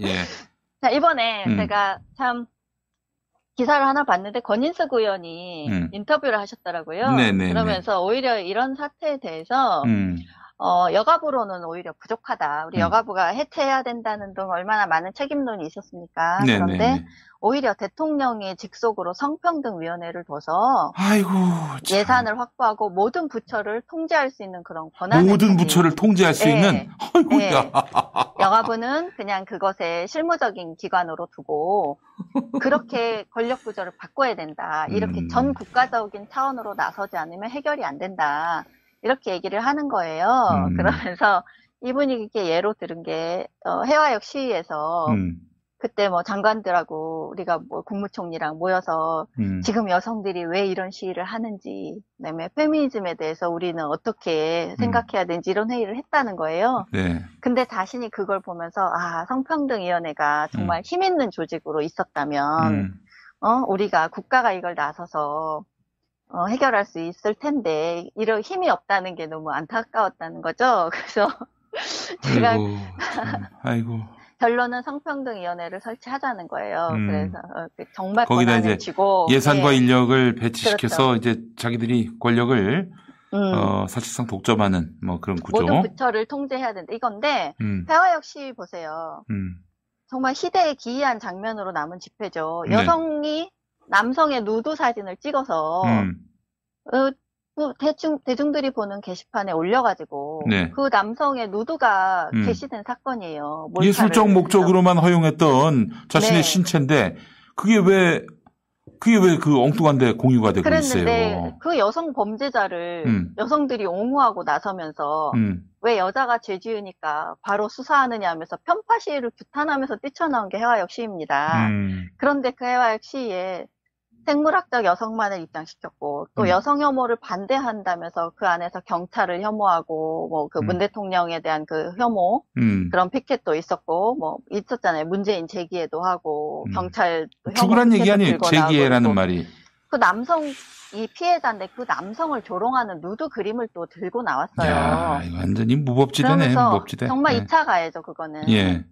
예. 자 이번에 음. 제가 참 기사를 하나 봤는데 권인숙 의원이 음. 인터뷰를 하셨더라고요. 네네네. 그러면서 오히려 이런 사태에 대해서 음. 어, 여가부로는 오히려 부족하다. 우리 음. 여가부가 해체해야 된다는 등 얼마나 많은 책임론이 있었습니까? 네네네. 그런데 오히려 대통령의 직속으로 성평등위원회를 둬서 아이고 참. 예산을 확보하고 모든 부처를 통제할 수 있는 그런 권한을 모든 부처를 통제할 수 예. 있는 아이고야. 네. 여가부는 그냥 그것에 실무적인 기관으로 두고 그렇게 권력 구조를 바꿔야 된다. 이렇게 음. 전 국가적인 차원으로 나서지 않으면 해결이 안 된다. 이렇게 얘기를 하는 거예요. 음. 그러면서 이분이 이렇게 예로 들은 게 어, 해화역 시위에서 음. 그때 뭐 장관들하고 우리가 뭐 국무총리랑 모여서 음. 지금 여성들이 왜 이런 시위를 하는지, 그다음에 페미니즘에 대해서 우리는 어떻게 생각해야 되는지 이런 회의를 했다는 거예요. 네. 근데 자신이 그걸 보면서 아 성평등위원회가 정말 힘 있는 조직으로 있었다면 음. 어 우리가 국가가 이걸 나서서 어, 해결할 수 있을 텐데 이런 힘이 없다는 게 너무 안타까웠다는 거죠. 그래서 제가 아이고 참. 아이고. 결론은 성평등 위원회를 설치하자는 거예요. 음. 그래서 어, 그 정말 거기다 이제 쥐고 예산과 예. 인력을 배치시켜서 그렇죠. 이제 자기들이 권력을 음. 어, 사실상 독점하는 뭐 그런 구조. 모든 부처를 통제해야 된다. 이건데 음. 폐화 역시 보세요. 음. 정말 시대에 기이한 장면으로 남은 집회죠. 네. 여성이 남성의 누드 사진을 찍어서 음. 어, 그 대중 대중들이 보는 게시판에 올려가지고 네. 그 남성의 누드가 음. 게시된 사건이에요. 예술적 목적으로만 허용했던 자신의 네. 신체인데 그게 왜 그게 왜 그 엉뚱한데 공유가 되고 그랬는데 있어요. 그 여성 범죄자를 음. 여성들이 옹호하고 나서면서 음. 왜 여자가 죄지으니까 바로 수사하느냐 하면서 편파 시위를 규탄하면서 뛰쳐나온 게 해화역 시위입니다. 음. 그런데 그 해화역 시위에 생물학적 여성만을 입장시켰고 또 음. 여성 혐오를 반대한다면서 그 안에서 경찰을 혐오하고 뭐 그문 음. 대통령에 대한 그 혐오 음. 그런 피켓도 있었고 뭐 있었잖아요. 문재인 제기에도 하고 음. 경찰 혐오 죽으란 얘기 아니에요. 제기해라는 또 말이. 그 남성 이 피해자인데 그 남성을 조롱하는 누드 그림을 또 들고 나왔어요. 야, 완전히 무법지대네, 무법지대. 정말 예. 2차 가해죠 그거는. 예.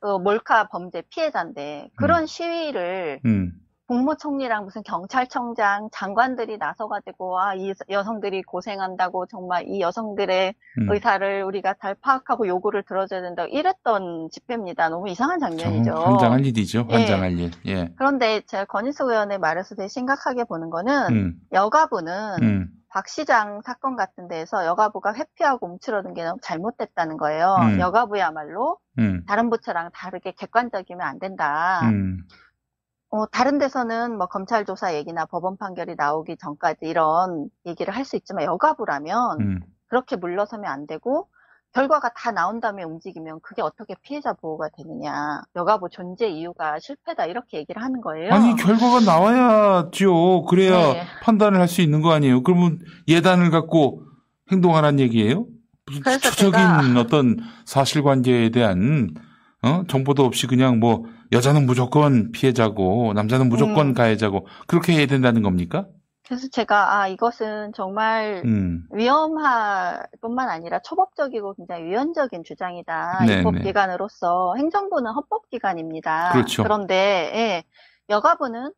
그 몰카 범죄 피해자인데 그런 시위를 음. 국무총리랑 무슨 경찰청장 장관들이 나서가지고 아 이 여성들이 고생한다고 정말 이 여성들의 음. 의사를 우리가 잘 파악하고 요구를 들어줘야 된다고 이랬던 집회입니다. 너무 이상한 장면이죠. 정 환장할 일이죠. 예. 환장할 일. 예. 그런데 제가 권인숙 의원의 말에서 되게 심각하게 보는 거는 음. 여가부는 음. 박 시장 사건 같은 데에서 여가부가 회피하고 움츠러든 게 너무 잘못됐다는 거예요. 음. 여가부야말로 음. 다른 부처랑 다르게 객관적이면 안 된다. 음. 어, 다른 데서는 뭐 검찰 조사 얘기나 법원 판결이 나오기 전까지 이런 얘기를 할 수 있지만 여가부라면 음. 그렇게 물러서면 안 되고 결과가 다 나온 다음에 움직이면 그게 어떻게 피해자 보호가 되느냐. 여가부 존재 이유가 실패다 이렇게 얘기를 하는 거예요. 아니 결과가 나와야죠. 그래야 네. 판단을 할 수 있는 거 아니에요. 그러면 예단을 갖고 행동하라는 얘기예요? 무슨 추적인 어떤 사실관계에 대한 어? 정보도 없이 그냥 뭐 여자는 무조건 피해자고 남자는 무조건 음. 가해자고 그렇게 해야 된다는 겁니까? 그래서 제가 아 이것은 정말 음. 위험할 뿐만 아니라 초법적이고 굉장히 위헌적인 주장이다. 네, 입법기관으로서 행정부는 헌법기관입니다. 그렇죠. 그런데 예, 여가부는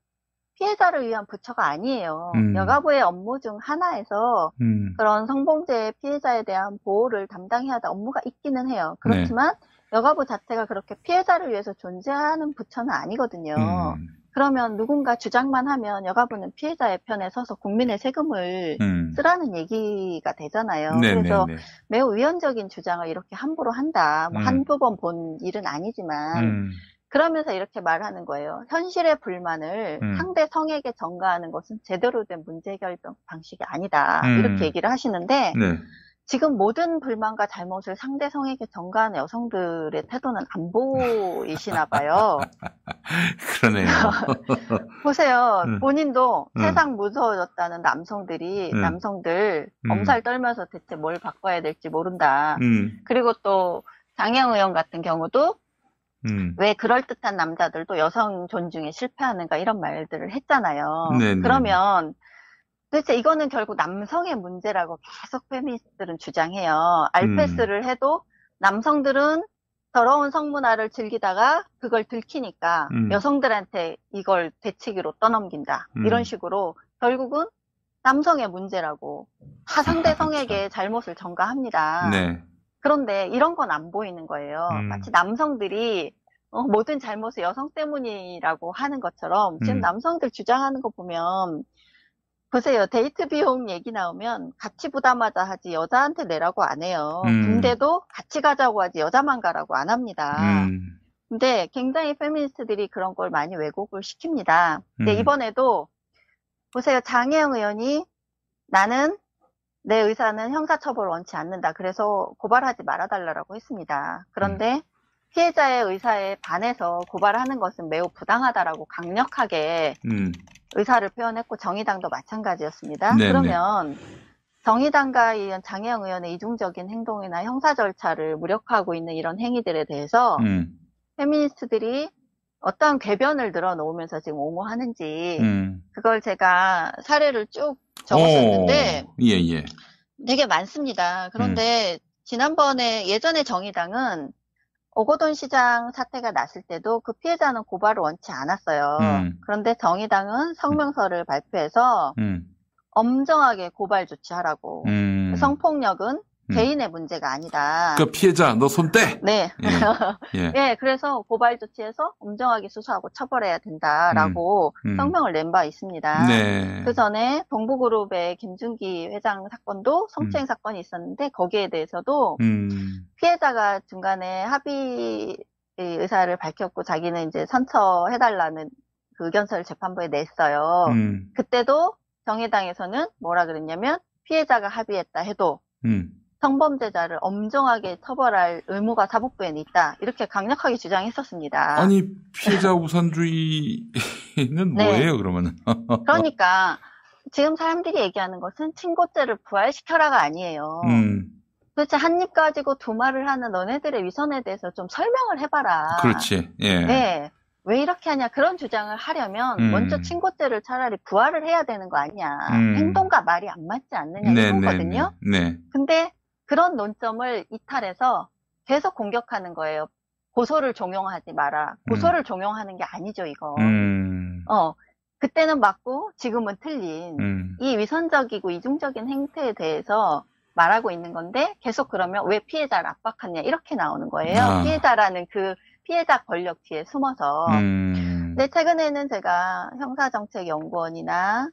피해자를 위한 부처가 아니에요. 음. 여가부의 업무 중 하나에서 음. 그런 성범죄 피해자에 대한 보호를 담당해야 할 업무가 있기는 해요. 네. 그렇지만 여가부 자체가 그렇게 피해자를 위해서 존재하는 부처는 아니거든요. 음. 그러면 누군가 주장만 하면 여가부는 피해자의 편에 서서 국민의 세금을 음. 쓰라는 얘기가 되잖아요. 네, 그래서 네, 네. 매우 위헌적인 주장을 이렇게 함부로 한다. 뭐 음. 한두 번 본 일은 아니지만 음. 그러면서 이렇게 말하는 거예요. 현실의 불만을 음. 상대 성에게 전가하는 것은 제대로 된 문제 해결 방식이 아니다. 음. 이렇게 얘기를 하시는데 네. 지금 모든 불만과 잘못을 상대 성에게 전가하는 여성들의 태도는 안 보이시나 봐요. 그러네요. 보세요. 음. 본인도 음. 세상 무서워졌다는 남성들이 음. 남성들 음. 엄살 떨면서 대체 뭘 바꿔야 될지 모른다. 음. 그리고 또 장영 의원 같은 경우도 음. 왜 그럴듯한 남자들도 여성 존중에 실패하는가 이런 말들을 했잖아요. 네네. 그러면 도대체 이거는 결국 남성의 문제라고 계속 페미니스트들은 주장해요. 알패스를 해도 남성들은 더러운 성문화를 즐기다가 그걸 들키니까 음. 여성들한테 이걸 되치기로 떠넘긴다. 음. 이런 식으로 결국은 남성의 문제라고 다 상대 성에게 잘못을 전가합니다. 네. 그런데 이런 건 안 보이는 거예요. 음. 마치 남성들이 어, 모든 잘못이 여성 때문이라고 하는 것처럼 지금 음. 남성들 주장하는 거 보면 보세요. 데이트 비용 얘기 나오면 같이 부담하자 하지 여자한테 내라고 안 해요. 음. 군대도 같이 가자고 하지 여자만 가라고 안 합니다. 음. 근데 굉장히 페미니스트들이 그런 걸 많이 왜곡을 시킵니다. 근데 음. 이번에도 보세요. 장혜영 의원이 나는 내 의사는 형사처벌 원치 않는다. 그래서 고발하지 말아달라고 했습니다. 그런데 피해자의 의사에 반해서 고발하는 것은 매우 부당하다라고 강력하게 음. 의사를 표현했고 정의당도 마찬가지였습니다. 네네. 그러면 정의당과 이 장혜영 의원의 이중적인 행동이나 형사 절차를 무력화하고 있는 이런 행위들에 대해서 음. 페미니스트들이 어떠한 궤변을 늘어놓으면서 지금 옹호하는지 음. 그걸 제가 사례를 쭉 적었었는데 오, 예, 예. 되게 많습니다. 그런데 지난번에 예전에 정의당은 오거돈 시장 사태가 났을 때도 그 피해자는 고발을 원치 않았어요. 음. 그런데 정의당은 성명서를 발표해서 음. 엄정하게 고발 조치하라고. 음. 성폭력은 음. 개인의 문제가 아니다. 그 피해자 너손 떼. 네. 예. 예, 그래서 고발 조치해서 엄정하게 수사하고 처벌해야 된다라고 음, 음. 성명을 낸 바 있습니다. 네. 그 전에 동부그룹의 김준기 회장 사건도 성추행 사건이 있었는데 거기에 대해서도 음. 피해자가 중간에 합의 의사를 밝혔고 자기는 이제 선처해달라는 그 의견서를 재판부에 냈어요. 음. 그때도 정의당에서는 뭐라 그랬냐면 피해자가 합의했다 해도 음. 성범죄자를 엄정하게 처벌할 의무가 사법부에는 있다. 이렇게 강력하게 주장했었습니다. 아니 피해자 우선주의는 네. 뭐예요 그러면은? 그러니까 지금 사람들이 얘기하는 것은 친고죄를 부활시켜라가 아니에요. 음. 도대체 한 입 가지고 두 말을 하는 너네들의 위선에 대해서 좀 설명을 해봐라. 그렇지. 예. 네. 왜 이렇게 하냐 그런 주장을 하려면 음. 먼저 친고죄를 차라리 부활을 해야 되는 거 아니냐. 음. 행동과 말이 안 맞지 않느냐 네, 이런 네, 거거든요. 네. 네. 근데 그런 논점을 이탈해서 계속 공격하는 거예요. 고소를 종용하지 마라. 고소를 종용하는 게 아니죠, 이거. 음. 어, 그때는 맞고 지금은 틀린 음. 이 위선적이고 이중적인 행태에 대해서 말하고 있는 건데 계속 그러면 왜 피해자를 압박하냐 이렇게 나오는 거예요. 아. 피해자라는 그 피해자 권력 뒤에 숨어서. 음. 근데 최근에는 제가 형사정책연구원이나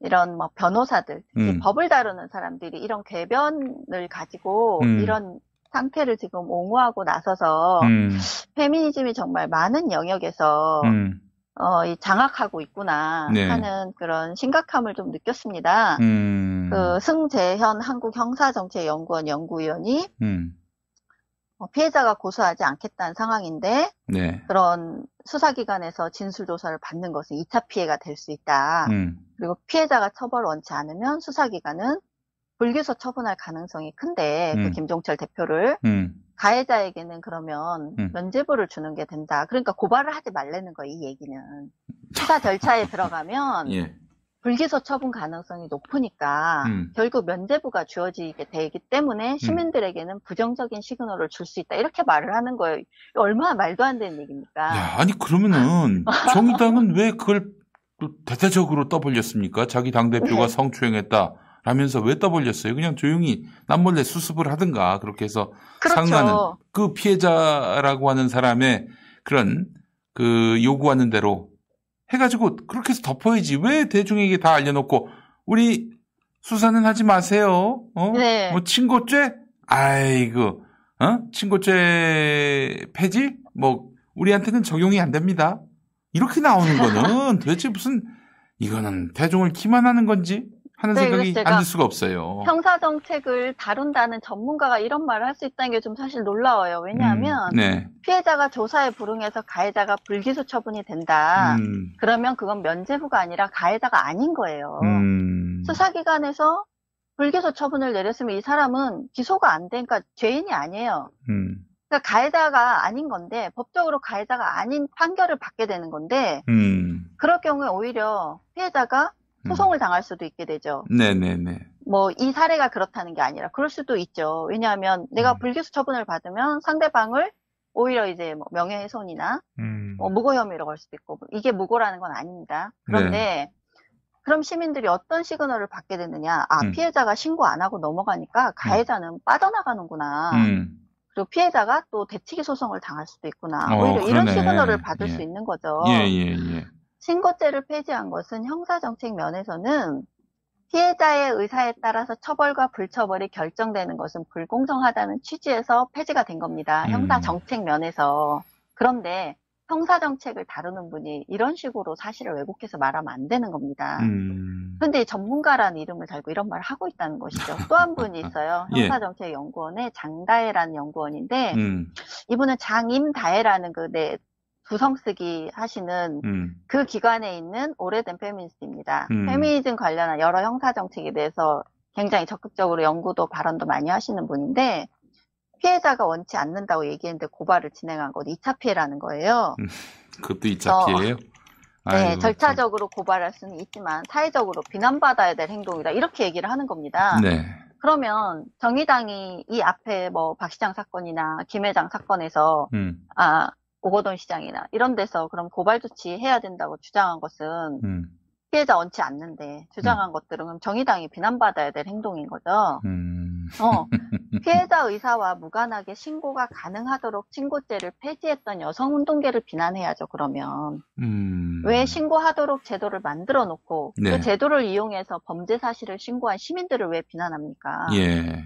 이런 뭐 변호사들, 음. 법을 다루는 사람들이 이런 궤변을 가지고 음. 이런 상태를 지금 옹호하고 나서서 음. 페미니즘이 정말 많은 영역에서 음. 어, 이 장악하고 있구나 네. 하는 그런 심각함을 좀 느꼈습니다. 음. 그 승재현 한국형사정책연구원 연구위원이 음. 어, 피해자가 고소하지 않겠다는 상황인데 네. 그런 수사기관에서 진술조사를 받는 것은 2차 피해가 될 수 있다. 음. 그리고 피해자가 처벌을 원치 않으면 수사기관은 불기소 처분할 가능성이 큰데 그 음. 김종철 대표를 음. 가해자에게는 그러면 음. 면죄부를 주는 게 된다. 그러니까 고발을 하지 말라는 거예요, 이 얘기는. 수사 절차에 들어가면 예. 불기소 처분 가능성이 높으니까 음. 결국 면죄부가 주어지게 되기 때문에 시민들에게는 부정적인 시그널을 줄 수 있다. 이렇게 말을 하는 거예요. 얼마나 말도 안 되는 얘기입니까? 야, 아니 그러면은 정의당은 왜 그걸 또 대대적으로 떠벌렸습니까? 자기 당 대표가 네. 성추행했다. 라면서 왜 떠벌렸어요? 그냥 조용히 남몰래 수습을 하든가 그렇게 해서 그렇죠. 상하는 그 피해자라고 하는 사람의 그런 그 요구하는 대로 해가지고 그렇게 해서 덮어야지 왜 대중에게 다 알려놓고 우리 수사는 하지 마세요. 어? 네. 뭐 친고죄? 아이고, 어? 친고죄 폐지? 뭐 우리한테는 적용이 안 됩니다. 이렇게 나오는 거는 도대체 무슨 이거는 대중을 기만하는 건지 하는 네, 생각이 안 들 수가 없어요. 형사 정책을 다룬다는 전문가가 이런 말을 할 수 있다는 게 좀 사실 놀라워요. 왜냐하면 음, 네. 피해자가 조사에 불응해서 가해자가 불기소 처분이 된다. 음, 그러면 그건 면죄부가 아니라 가해자가 아닌 거예요. 음, 수사기관에서 불기소 처분을 내렸으면 이 사람은 기소가 안 되니까 죄인이 아니에요. 음, 그러니까 가해자가 아닌 건데 법적으로 가해자가 아닌 판결을 받게 되는 건데 음, 그럴 경우에 오히려 피해자가 소송을 당할 수도 있게 되죠. 네네네. 뭐 이 사례가 그렇다는 게 아니라 그럴 수도 있죠. 왜냐하면 내가 음. 불기소 처분을 받으면 상대방을 오히려 이제 뭐 명예훼손이나 음, 뭐 무고 혐의로 걸 수도 있고 이게 무고라는 건 아닙니다. 그런데 네. 그럼 시민들이 어떤 시그널을 받게 되느냐? 아 음. 피해자가 신고 안 하고 넘어가니까 가해자는 빠져나가는구나. 음, 그리고 피해자가 또 대치기 소송을 당할 수도 있구나. 어, 오히려 이런 그러네. 시그널을 받을 예. 수 있는 거죠. 예, 예, 예. 신고죄를 폐지한 것은 형사정책 면에서는 피해자의 의사에 따라서 처벌과 불처벌이 결정되는 것은 불공정하다는 취지에서 폐지가 된 겁니다. 음. 형사정책 면에서. 그런데 형사정책을 다루는 분이 이런 식으로 사실을 왜곡해서 말하면 안 되는 겁니다. 음, 그런데 전문가라는 이름을 달고 이런 말을 하고 있다는 것이죠. 또 한 분이 있어요. 예. 형사정책연구원의 장다혜라는 연구원인데 음, 이분은 장임다혜라는 그 네, 두성쓰기 하시는 음, 그 기관에 있는 오래된 페미니스트입니다. 음. 페미니즘 관련한 여러 형사 정책에 대해서 굉장히 적극적으로 연구도 발언도 많이 하시는 분인데 피해자가 원치 않는다고 얘기했는데 고발을 진행한 건 2차 피해라는 거예요. 그것도 2차 어, 피해예요? 네, 아이고, 절차적으로 고발할 수는 있지만 사회적으로 비난받아야 될 행동이다. 이렇게 얘기를 하는 겁니다. 네. 그러면 정의당이 이 앞에 뭐 박 시장 사건이나 김 회장 사건에서 음, 아 오거돈 시장이나 이런 데서 그럼 고발 조치 해야 된다고 주장한 것은 음, 피해자 원치 않는데 주장한 것들은 그럼 정의당이 비난받아야 될 행동인 거죠. 음. 어, 피해자 의사와 무관하게 신고가 가능하도록 신고죄를 폐지했던 여성운동계를 비난해야죠, 그러면. 음. 왜 신고하도록 제도를 만들어 놓고 네. 그 제도를 이용해서 범죄 사실을 신고한 시민들을 왜 비난합니까? 예.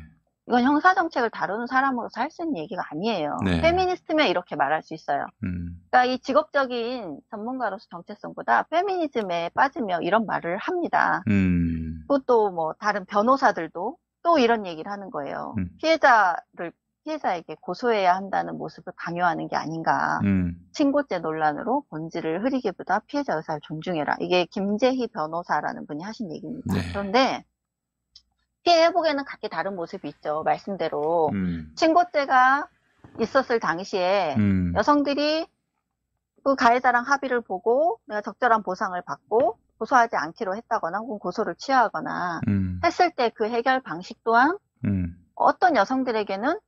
이건 형사 정책을 다루는 사람으로서 할 수 있는 얘기가 아니에요. 네. 페미니스트면 이렇게 말할 수 있어요. 음. 그러니까 이 직업적인 전문가로서 정체성보다 페미니즘에 빠지며 이런 말을 합니다. 음. 그것도 뭐 다른 변호사들도 또 이런 얘기를 하는 거예요. 음. 피해자를 피해자에게 고소해야 한다는 모습을 강요하는 게 아닌가. 음. 친고죄 논란으로 본질을 흐리기보다 피해자 의사를 존중해라. 이게 김재희 변호사라는 분이 하신 얘기입니다. 네. 그런데 피해 회복에는 각기 다른 모습이 있죠. 말씀대로 음. 친고죄가 있었을 당시에 음. 여성들이 그 가해자랑 합의를 보고 내가 적절한 보상을 받고 고소하지 않기로 했다거나 혹은 고소를 취하하거나 음. 했을 때 그 해결 방식 또한 음. 어떤 여성들에게는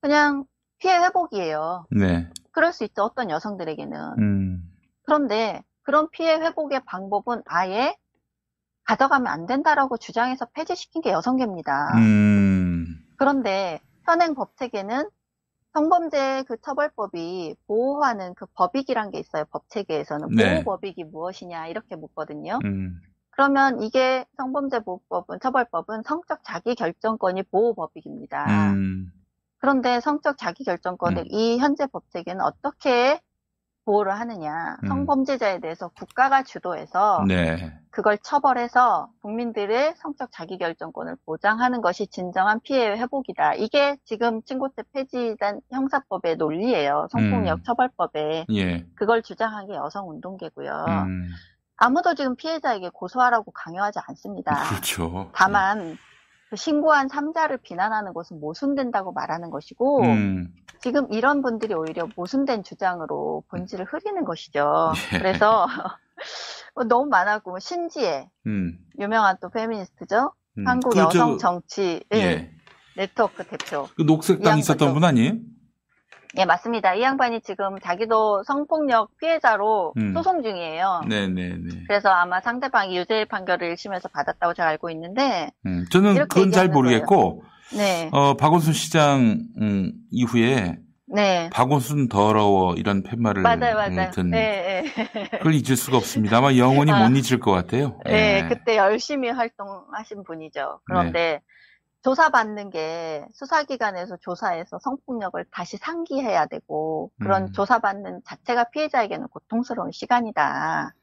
그냥 피해 회복이에요. 네. 그럴 수 있죠. 어떤 여성들에게는. 음. 그런데 그런 피해 회복의 방법은 아예 가져가면 안 된다라고 주장해서 폐지시킨 게 여성계입니다. 음. 그런데 현행 법체계는 성범죄 그 처벌법이 보호하는 그 법익이란 게 있어요. 법체계에서는 네. 보호법익이 무엇이냐 이렇게 묻거든요. 음. 그러면 이게 성범죄 보호법은 처벌법은 성적 자기 결정권이 보호 법익입니다. 음. 그런데 성적 자기 결정권을 이 현재 법체계는 어떻게 보호를 하느냐? 음. 성범죄자에 대해서 국가가 주도해서 네. 그걸 처벌해서 국민들의 성적 자기결정권을 보장하는 것이 진정한 피해 회복이다. 이게 지금 친고죄 폐지단 형사법의 논리예요. 성폭력 음. 처벌법에. 예. 그걸 주장한 게 여성운동계고요. 음. 아무도 지금 피해자에게 고소하라고 강요하지 않습니다. 그렇죠. 다만 그 신고한 삼자를 비난하는 것은 모순된다고 말하는 것이고 음. 지금 이런 분들이 오히려 모순된 주장으로 본질을 흐리는 것이죠. 예. 그래서 뭐 너무 많았고 뭐 신지혜 음. 유명한 또 페미니스트죠. 음. 한국 그 여성 저- 정치 예. 예, 네트워크 대표. 그 녹색당 이 있었던 분 아니에요? 예, 맞습니다. 이 양반이 지금 자기도 성폭력 피해자로 음. 소송 중이에요. 네네네. 그래서 아마 상대방이 유죄 판결을 1심에서 받았다고 제가 알고 있는데, 음. 저는 그건 잘 모르겠고, 네, 어, 박원순 시장, 음, 이후에, 네. 박원순 더러워, 이런 팻말을. 맞아요, 맞아요. 하여튼 네, 네. 그걸 잊을 수가 없습니다. 아마 영원히 아. 못 잊을 것 같아요. 네, 예. 그때 열심히 활동하신 분이죠. 그런데 조사받는 게 수사기관에서 조사해서 성폭력을 다시 상기해야 되고 그런 음. 조사받는 자체가 피해자에게는 고통스러운 시간이다.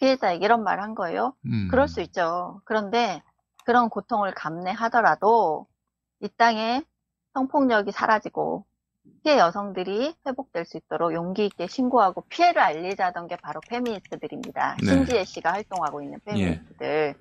피해자에게 이런 말한 거예요. 음. 그럴 수 있죠. 그런데 그런 고통을 감내하더라도 이 땅에 성폭력이 사라지고 피해 여성들이 회복될 수 있도록 용기 있게 신고하고 피해를 알리자던 게 바로 페미니스트들입니다. 네. 신지혜 씨가 활동하고 있는 페미니스트들.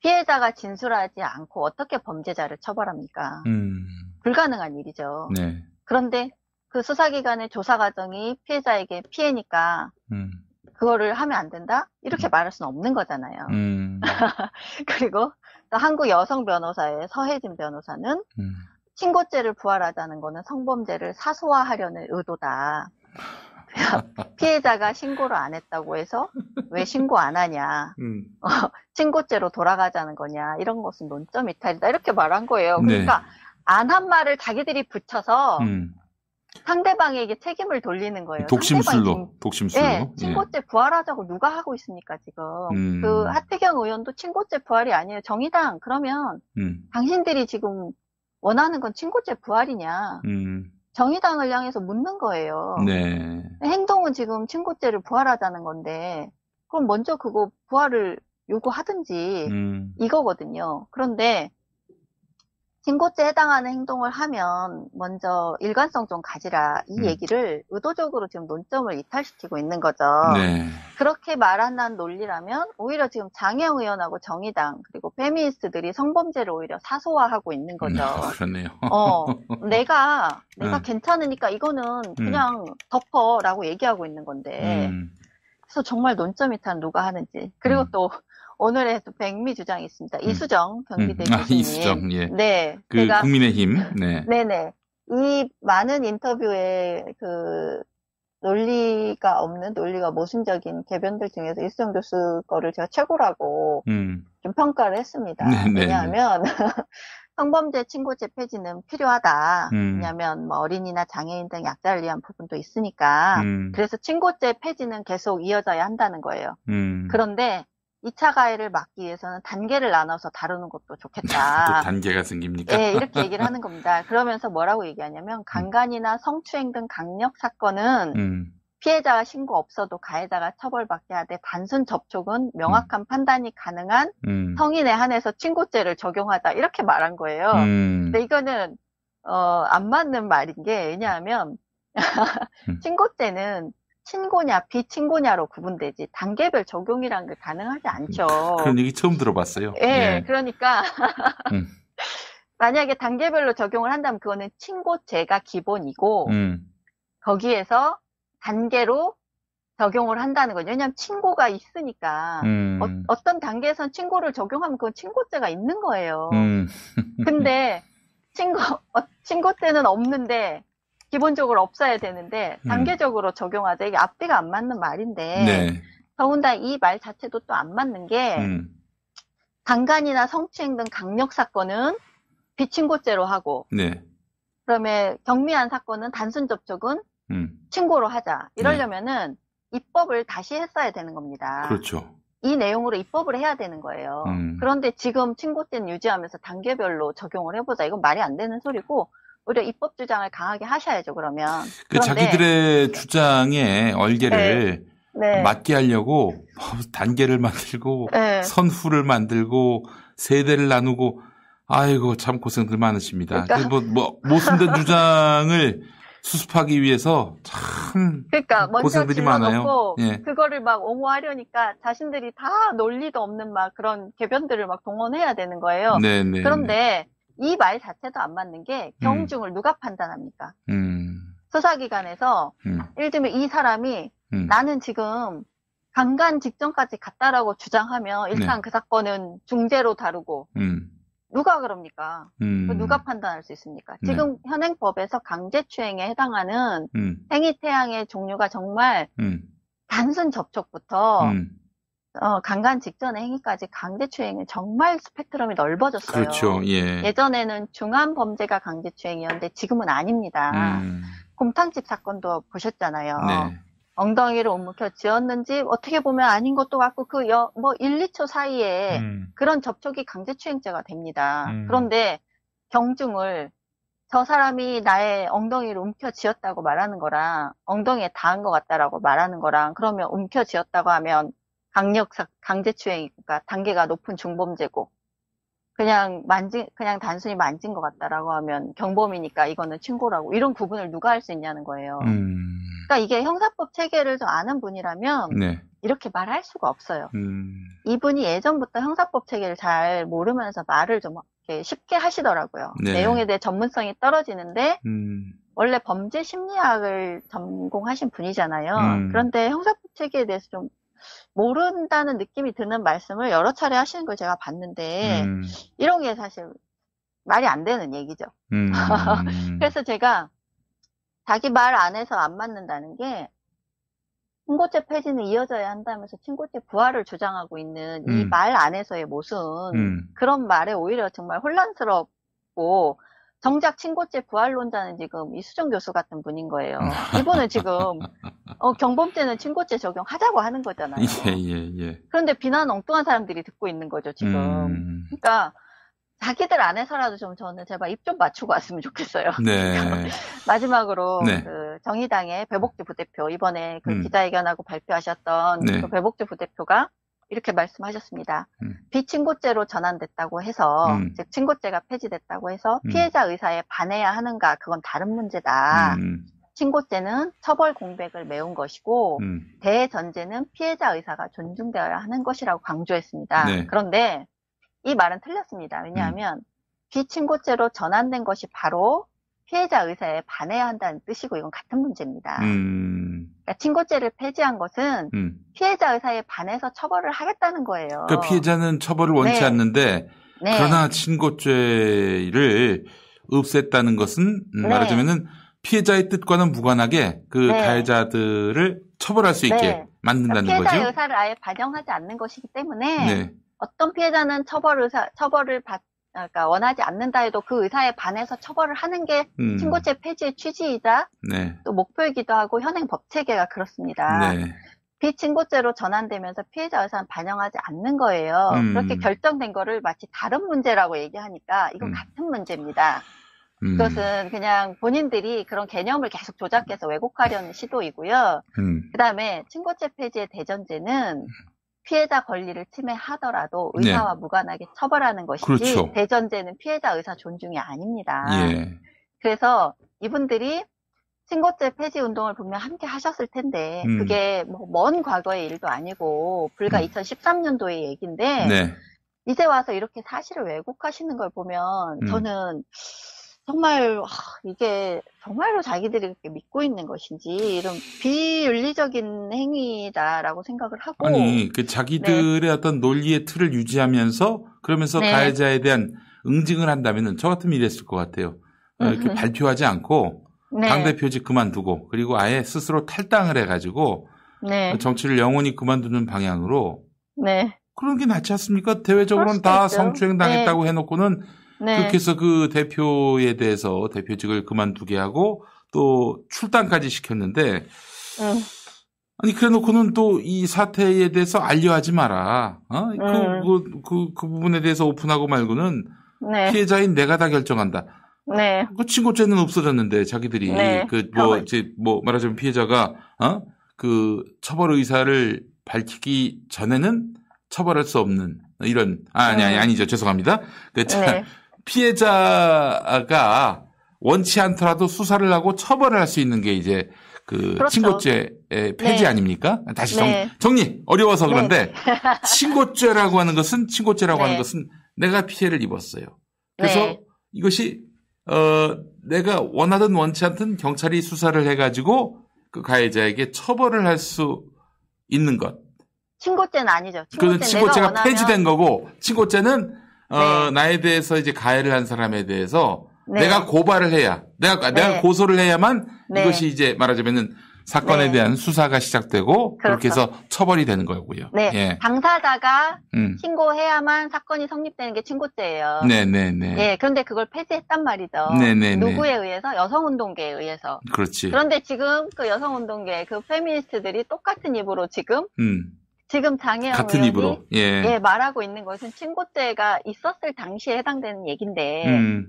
피해자가 진술하지 않고 어떻게 범죄자를 처벌합니까? 음. 불가능한 일이죠. 네. 그런데 그 수사기관의 조사 과정이 피해자에게 피해니까 음. 그거를 하면 안 된다? 이렇게 말할 수는 없는 거잖아요. 음. 그리고 또 한국 여성 변호사의 서혜진 변호사는 음. 신고죄를 부활하자는 거는 성범죄를 사소화하려는 의도다. 피해자가 신고를 안 했다고 해서 왜 신고 안 하냐. 음. 어, 신고죄로 돌아가자는 거냐. 이런 것은 논점 이탈이다. 이렇게 말한 거예요. 네. 그러니까 안한 말을 자기들이 붙여서 음. 상대방에게 책임을 돌리는 거예요. 독심술로, 독심술로. 네, 친고죄 부활하자고 누가 하고 있습니까, 지금. 음. 그 하태경 의원도 친고죄 부활이 아니에요. 정의당, 그러면 음. 당신들이 지금 원하는 건 친고죄 부활이냐. 음. 정의당을 향해서 묻는 거예요. 네. 행동은 지금 친고죄를 부활하자는 건데, 그럼 먼저 그거 부활을 요구하든지, 음. 이거거든요. 그런데, 신고죄에 해당하는 행동을 하면 먼저 일관성 좀 가지라 이 음. 얘기를 의도적으로 지금 논점을 이탈시키고 있는 거죠. 네. 그렇게 말한다는 논리라면 오히려 지금 장영 의원하고 정의당 그리고 페미니스트들이 성범죄를 오히려 사소화하고 있는 거죠. 어, 그렇네요. 어, 내가 내가 음. 괜찮으니까 이거는 그냥 덮어라고 얘기하고 있는 건데 음. 그래서 정말 논점 이탈 누가 하는지 그리고 음. 또 오늘의 또 백미 주장이 있습니다. 이수정 경기대 음. 아, 교수님. 이수정, 예. 네. 그 제가 국민의힘. 네. 네네. 이 많은 인터뷰에 그 논리가 없는 논리가 모순적인 개변들 중에서 이수정 교수 거를 제가 최고라고 음. 좀 평가를 했습니다. 네네네. 왜냐하면 성범죄 친고죄 폐지는 필요하다. 음. 왜냐하면 뭐 어린이나 장애인 등 약자를 위한 부분도 있으니까. 음. 그래서 친고죄 폐지는 계속 이어져야 한다는 거예요. 음. 그런데 2차 가해를 막기 위해서는 단계를 나눠서 다루는 것도 또 좋겠다. 단계가 생깁니까? 네, 이렇게 얘기를 하는 겁니다. 그러면서 뭐라고 얘기하냐면 강간이나 성추행 등 강력 사건은 음. 피해자가 신고 없어도 가해자가 처벌받게 하되 단순 접촉은 명확한 판단이 가능한 음. 성인에 한해서 친고죄를 적용하다 이렇게 말한 거예요. 음. 근데 이거는 어, 안 맞는 말인 게 왜냐하면 친고죄는 친고냐 비친고냐로 구분되지 단계별 적용이란 게 가능하지 않죠. 그런 얘기 처음 들어봤어요. 예, 예. 그러니까 음. 만약에 단계별로 적용을 한다면 그거는 친고죄가 기본이고 음. 거기에서 단계로 적용을 한다는 거죠. 왜냐하면 친고가 있으니까 음. 어, 떤 단계에선 친고를 적용하면 그건 친고죄가 있는 거예요. 음. 근데 친고 어, 친고죄는 없는데 기본적으로 없어야 되는데 음. 단계적으로 적용하자 이게 앞뒤가 안 맞는 말인데 네. 더군다나 이 말 자체도 또 안 맞는 게 음. 강간이나 성추행 등 강력 사건은 비친고죄로 하고 네. 그다음에 경미한 사건은 단순 접촉은 음. 친고로 하자. 이러려면은 입법을 다시 했어야 되는 겁니다. 그렇죠. 이 내용으로 입법을 해야 되는 거예요. 음. 그런데 지금 친고죄는 유지하면서 단계별로 적용을 해보자. 이건 말이 안 되는 소리고 오히려 입법 주장을 강하게 하셔야죠. 그러면 그 자기들의 주장에 얼개를 네. 맞게 하려고 뭐 단계를 만들고 네. 선후를 만들고 세대를 나누고 아이고 참 고생들 많으십니다. 그러니까- 그 뭐, 뭐 모순된 주장을 수습하기 위해서 참 그러니까 고생들이 많아요. 예. 그거를 막 옹호하려니까 자신들이 다 논리도 없는 막 그런 개변들을 막 동원해야 되는 거예요. 네, 네, 그런데 이 말 자체도 안 맞는 게 경중을 누가 판단합니까? 음, 수사기관에서 음, 예를 들면 이 사람이 음. 나는 지금 강간 직전까지 갔다라고 주장하면 일단 네. 그 사건은 중죄로 다루고 음, 누가 그럽니까? 음. 그 누가 판단할 수 있습니까? 네. 지금 현행법에서 강제추행에 해당하는 음, 행위 태양의 종류가 정말 음, 단순 접촉부터 음. 어, 강간 직전의 행위까지 강제추행은 정말 스펙트럼이 넓어졌어요. 그렇죠. 예. 예전에는 중한 범죄가 강제추행이었는데 지금은 아닙니다. 음, 곰탕집 사건도 보셨잖아요. 네. 엉덩이를 옮겨 지었는지 어떻게 보면 아닌 것도 같고 그 여, 뭐 1, 2초 사이에 음. 그런 접촉이 강제추행죄가 됩니다. 음. 그런데 경중을 저 사람이 나의 엉덩이를 움켜쥐었다고 말하는 거랑 엉덩이에 닿은 것 같다라고 말하는 거랑 그러면 움켜쥐었다고 하면 강력사 강제추행이니까 단계가 높은 중범죄고 그냥 만진 그냥 단순히 만진 것 같다라고 하면 경범이니까 이거는 친고라고 이런 구분을 누가 할 수 있냐는 거예요. 음, 그러니까 이게 형사법 체계를 좀 아는 분이라면 네. 이렇게 말할 수가 없어요. 음, 이분이 예전부터 형사법 체계를 잘 모르면서 말을 좀 쉽게 하시더라고요. 네. 내용에 대해 전문성이 떨어지는데 음, 원래 범죄 심리학을 전공하신 분이잖아요. 음. 그런데 형사법 체계에 대해서 좀 모른다는 느낌이 드는 말씀을 여러 차례 하시는 걸 제가 봤는데 음, 이런 게 사실 말이 안 되는 얘기죠. 음, 그래서 제가 자기 말 안에서 안 맞는다는 게 친고죄 폐지는 이어져야 한다면서 친고죄 부활을 주장하고 있는 이 음. 말 안에서의 모순 음. 그런 말에 오히려 정말 혼란스럽고 정작 친고죄 부활론자는 지금 이수정 교수 같은 분인 거예요. 이분은 지금 어, 경범죄는 친고죄 적용하자고 하는 거잖아요. 예, 예, 예. 그런데 비난 엉뚱한 사람들이 듣고 있는 거죠 지금. 음, 그러니까 자기들 안에서라도 좀 저는 제발 입 좀 맞추고 왔으면 좋겠어요. 네. 마지막으로 네. 그 정의당의 배복주 부대표 이번에 그 음. 기자회견하고 발표하셨던 네. 그 배복주 부대표가 이렇게 말씀하셨습니다. 음. 비친고죄로 전환됐다고 해서 음. 즉 친고죄가 폐지됐다고 해서 음. 피해자 의사에 반해야 하는가 그건 다른 문제다. 음, 친고죄는 처벌 공백을 메운 것이고 음, 대전제는 피해자 의사가 존중되어야 하는 것이라고 강조했습니다. 네. 그런데 이 말은 틀렸습니다. 왜냐하면 비친고죄로 전환된 것이 바로 피해자 의사에 반해야 한다는 뜻이고 이건 같은 문제입니다. 음, 그러니까 친고죄를 폐지한 것은 음. 피해자 의사에 반해서 처벌을 하겠다는 거예요. 그 피해자는 처벌을 원치 네. 않는데 네. 그러나 친고죄를 없앴다는 것은 음, 네. 말하자면은 피해자의 뜻과는 무관하게 그 네. 가해자들을 처벌할 수 있게 네. 만든다는 그러니까 피해자의 거죠. 의사를 아예 반영하지 않는 것이기 때문에 네. 어떤 피해자는 처벌 의사 처벌을 받 그러니까 원하지 않는다 해도 그 의사에 반해서 처벌을 하는 게 음. 친고죄 폐지의 취지이자 네. 또 목표이기도 하고 현행 법 체계가 그렇습니다. 네. 비친고죄로 전환되면서 피해자 의사는 반영하지 않는 거예요. 음. 그렇게 결정된 거를 마치 다른 문제라고 얘기하니까 이건 같은 문제입니다. 음. 그것은 그냥 본인들이 그런 개념을 계속 조작해서 왜곡하려는 시도이고요. 음. 그 다음에 친고죄 폐지의 대전제는 피해자 권리를 침해하더라도 네. 의사와 무관하게 처벌하는 것이지 그렇죠. 대전제는 피해자 의사 존중이 아닙니다. 예. 그래서 이분들이 친고죄 폐지 운동을 분명 함께 하셨을 텐데 음. 그게 뭐 먼 과거의 일도 아니고 불과 2013년도의 얘기인데 네. 이제 와서 이렇게 사실을 왜곡하시는 걸 보면 음. 저는 정말 하, 이게 정말로 자기들이 그렇게 믿고 있는 것인지 이런 비윤리적인 행위다라고 생각을 하고 아니 그 자기들의 어떤 논리의 틀을 유지하면서 그러면서 네. 가해자에 대한 응징을 한다면은 저 같으면 이랬을 것 같아요. 어, 이렇게. 발표하지 않고 네. 당 대표직 그만두고 그리고 아예 스스로 탈당을 해가지고 네. 정치를 영원히 그만두는 방향으로 네. 그런 게 낫지 않습니까? 대외적으로는 다 있죠. 성추행 당했다고 해놓고는 네. 그렇게 해서 그 대표에 대해서 대표직을 그만두게 하고 또 출당까지 시켰는데 음. 아니 그래놓고는 또 이 사태에 대해서 알려하지 마라. 어? 그, 음. 그, 그, 그 부분에 대해서 오픈하고 말고는 네. 피해자인 내가 다 결정한다. 네. 그 친고죄는 없어졌는데 자기들이 네. 그뭐 가만- 이제 뭐 말하자면 피해자가 어? 그 처벌 의사를 밝히기 전에는 처벌할 수 없는 이런 아, 아니 아니 음. 아니죠 죄송합니다. 그 자, 네. 피해자가 원치 않더라도 수사를 하고 처벌을 할 수 있는 게 이제 그 그렇죠. 친고죄의 폐지 네. 아닙니까? 다시 네. 정, 리 어려워서 네. 그런데 친고죄라고 하는 것은 친고죄라고 네. 하는 것은 내가 피해를 입었어요. 그래서 네. 이것이 어 내가 원하든 원치 않든 경찰이 수사를 해가지고 그 가해자에게 처벌을 할 수 있는 것. 친고죄는 아니죠. 친고죄는 친고죄가 폐지된 거고 친고죄는 어, 네. 나에 대해서 이제 가해를 한 사람에 대해서 네. 내가 고발을 해야 내가 내가 네. 고소를 해야만 네. 이것이 이제 말하자면은 사건에 네. 대한 수사가 시작되고 그렇게 그렇죠. 해서 처벌이 되는 거고요. 네. 예. 당사자가 음. 신고해야만 사건이 성립되는 게 친고죄예요. 네, 네, 네. 예, 그런데 그걸 폐지했단 말이죠. 네, 네, 네. 누구에 의해서? 여성운동계에 의해서. 그렇지. 그런데 지금 그 여성운동계, 그 페미니스트들이 똑같은 입으로 지금, 음. 지금 장혜영 같은 입으로. 예. 예, 말하고 있는 것은 친고죄가 있었을 당시에 해당되는 얘기인데, 음.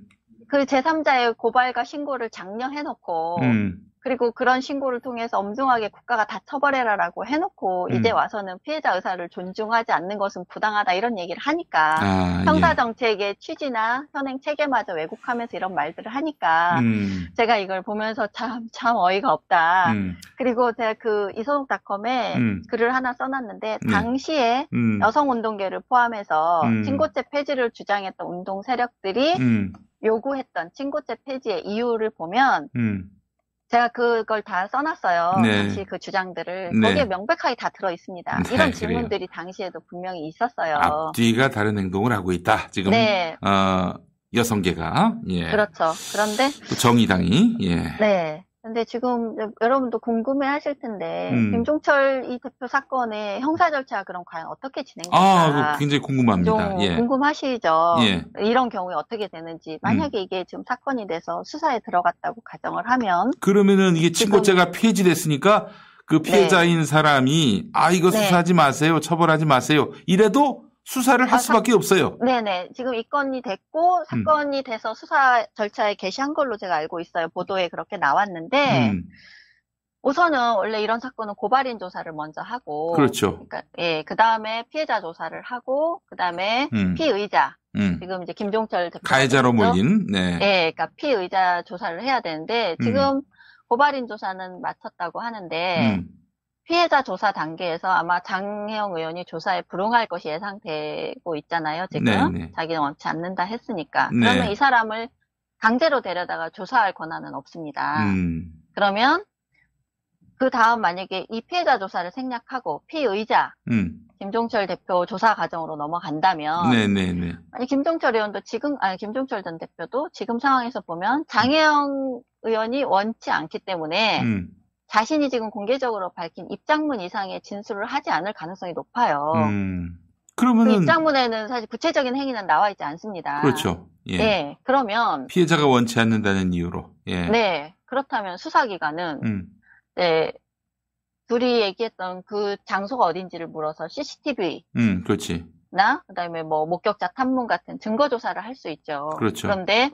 그 제3자의 고발과 신고를 장려해놓고, 음. 그리고 그런 신고를 통해서 엄중하게 국가가 다 처벌해라라고 해놓고 음. 이제 와서는 피해자 의사를 존중하지 않는 것은 부당하다 이런 얘기를 하니까 아, 형사 예. 정책의 취지나 현행 체계마저 왜곡하면서 이런 말들을 하니까 음. 제가 이걸 보면서 참참 어이가 없다. 음. 그리고 제가 그 이소독닷컴에 음. 글을 하나 써놨는데 네. 당시에 음. 여성 운동계를 포함해서 음. 친고죄 폐지를 주장했던 운동 세력들이 음. 요구했던 친고죄 폐지의 이유를 보면 음. 제가 그걸 다 써놨어요. 네. 당시 그 주장들을. 네. 거기에 명백하게 다 들어 있습니다. 네, 이런 그래요. 질문들이 당시에도 분명히 있었어요. 앞뒤가 다른 행동을 하고 있다. 지금 네. 어, 여성계가 예. 그렇죠. 그런데, 또 정의당이 예. 네. 근데 지금 여러분도 궁금해 하실 텐데, 음. 김종철 이 대표 사건의 형사 절차가 그럼 과연 어떻게 진행될까? 아, 굉장히 궁금합니다. 좀 예. 궁금하시죠? 예. 이런 경우에 어떻게 되는지. 만약에 이게 지금 사건이 돼서 수사에 들어갔다고 가정을 하면, 그러면은 이게 친고죄가 폐지됐으니까 그 피해자인 사람이 아 이거 네. 수사하지 마세요, 처벌하지 마세요. 이래도 수사를 할 아, 수밖에 없어요. 네네. 지금 이 건이 됐고, 사건이 돼서 수사 절차에 개시한 걸로 제가 알고 있어요. 보도에 그렇게 나왔는데, 음, 우선은 원래 이런 사건은 고발인 조사를 먼저 하고, 그렇죠. 그러니까, 예, 그 다음에 피해자 조사를 하고, 그 다음에 음. 피의자, 음. 지금 이제 김종철 대표. 가해자로 몰린 네. 예, 그러니까 피의자 조사를 해야 되는데, 지금 고발인 조사는 마쳤다고 하는데, 음. 피해자 조사 단계에서 아마 장혜영 의원이 조사에 불응할 것이 예상되고 있잖아요, 지금. 네, 네. 자기는 원치 않는다 했으니까. 네. 그러면 이 사람을 강제로 데려다가 조사할 권한은 없습니다. 음. 그러면 그 다음 만약에 이 피해자 조사를 생략하고 피의자 음. 김종철 대표 조사 과정으로 넘어간다면 네네네. 아니 김종철 의원도 지금 아니 김종철 전 대표도 지금 상황에서 보면 장혜영 의원이 원치 않기 때문에 음. 자신이 지금 공개적으로 밝힌 입장문 이상의 진술을 하지 않을 가능성이 높아요. 음. 그 그러면은 입장문에는 사실 구체적인 행위는 나와 있지 않습니다. 그렇죠. 예. 네, 그러면 피해자가 원치 않는다는 이유로. 예. 네 그렇다면 수사기관은 음. 네, 둘이 얘기했던 그 장소가 어딘지를 물어서 CCTV나 음, 그렇지. 그다음에 뭐 목격자 탐문 같은 증거 조사를 할 수 있죠. 그렇죠. 그런데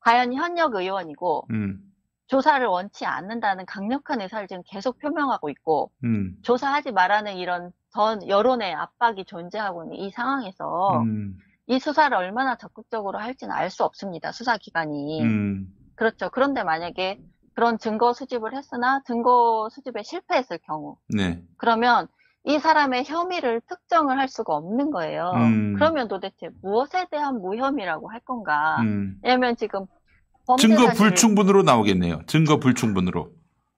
과연 현역 의원이고 음. 조사를 원치 않는다는 강력한 의사를 지금 계속 표명하고 있고 음. 조사하지 말라는 이런 전 여론의 압박이 존재하고 있는 이 상황에서 음. 이 수사를 얼마나 적극적으로 할지는 알 수 없습니다. 수사기관이. 음. 그렇죠. 그런데 만약에 그런 증거 수집을 했으나 증거 수집에 실패했을 경우 네. 그러면 이 사람의 혐의를 특정을 할 수가 없는 거예요. 음. 그러면 도대체 무엇에 대한 무혐의라고 할 건가? 음. 왜냐면 지금 증거 불충분으로 나오겠네요. 증거 불충분으로.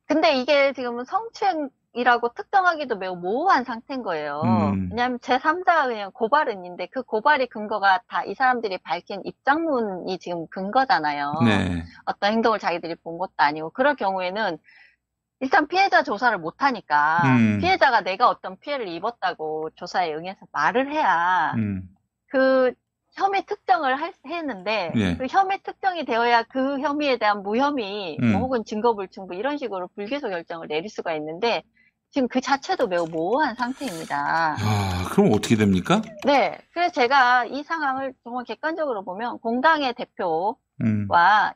근데 이게 지금은 성추행이라고 특정하기도 매우 모호한 상태인 거예요. 음. 왜냐하면 제3자 그냥 고발은 있는데 그 고발의 근거가 다 이 사람들이 밝힌 입장문이 지금 근거잖아요. 네. 어떤 행동을 자기들이 본 것도 아니고 그럴 경우에는 일단 피해자 조사를 못 하니까 음. 피해자가 내가 어떤 피해를 입었다고 조사에 응해서 말을 해야 음. 그 혐의 특정을 할- 했는데 예. 그 혐의 특정이 되어야 그 혐의에 대한 무혐의 음. 뭐 혹은 증거불충분 이런 식으로 불기소 결정을 내릴 수가 있는데 지금 그 자체도 매우 모호한 상태입니다. 아, 그럼 어떻게 됩니까? 네, 그래서 제가 이 상황을 정말 객관적으로 보면 공당의 대표와 음.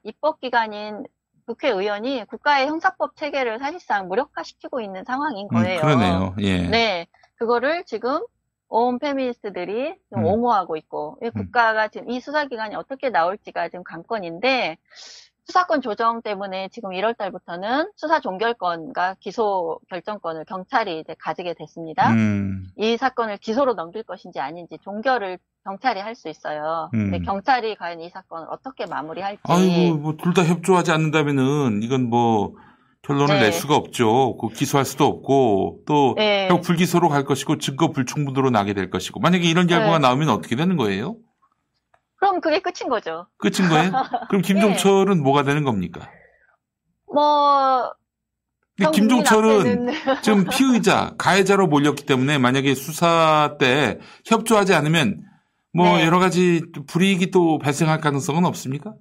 입법기관인 국회의원이 국가의 형사법 체계를 사실상 무력화시키고 있는 상황인 음, 거예요. 그러네요. 예. 네, 그거를 지금 온 페미니스트들이 좀 음. 옹호하고 있고, 이 국가가 지금 이 수사기관이 어떻게 나올지가 지금 관건인데, 수사권 조정 때문에 지금 1월 달부터는 수사 종결권과 기소 결정권을 경찰이 이제 가지게 됐습니다. 음. 이 사건을 기소로 넘길 것인지 아닌지 종결을 경찰이 할 수 있어요. 근데 음. 경찰이 과연 이 사건을 어떻게 마무리할지. 아이고, 뭐, 둘 다 협조하지 않는다면은, 이건 뭐, 결론을 네. 낼 수가 없죠. 그 기소할 수도 없고, 또, 네. 결국 불기소로 갈 것이고, 증거 불충분으로 나게 될 것이고, 만약에 이런 결과가 네. 나오면 어떻게 되는 거예요? 그럼 그게 끝인 거죠. 끝인 거예요? 그럼 김종철은 네. 뭐가 되는 겁니까? 뭐, 근데 전 김종철은 지금 피의자, 가해자로 몰렸기 때문에 만약에 수사 때 협조하지 않으면 뭐 네. 여러 가지 불이익이 또 발생할 가능성은 없습니까?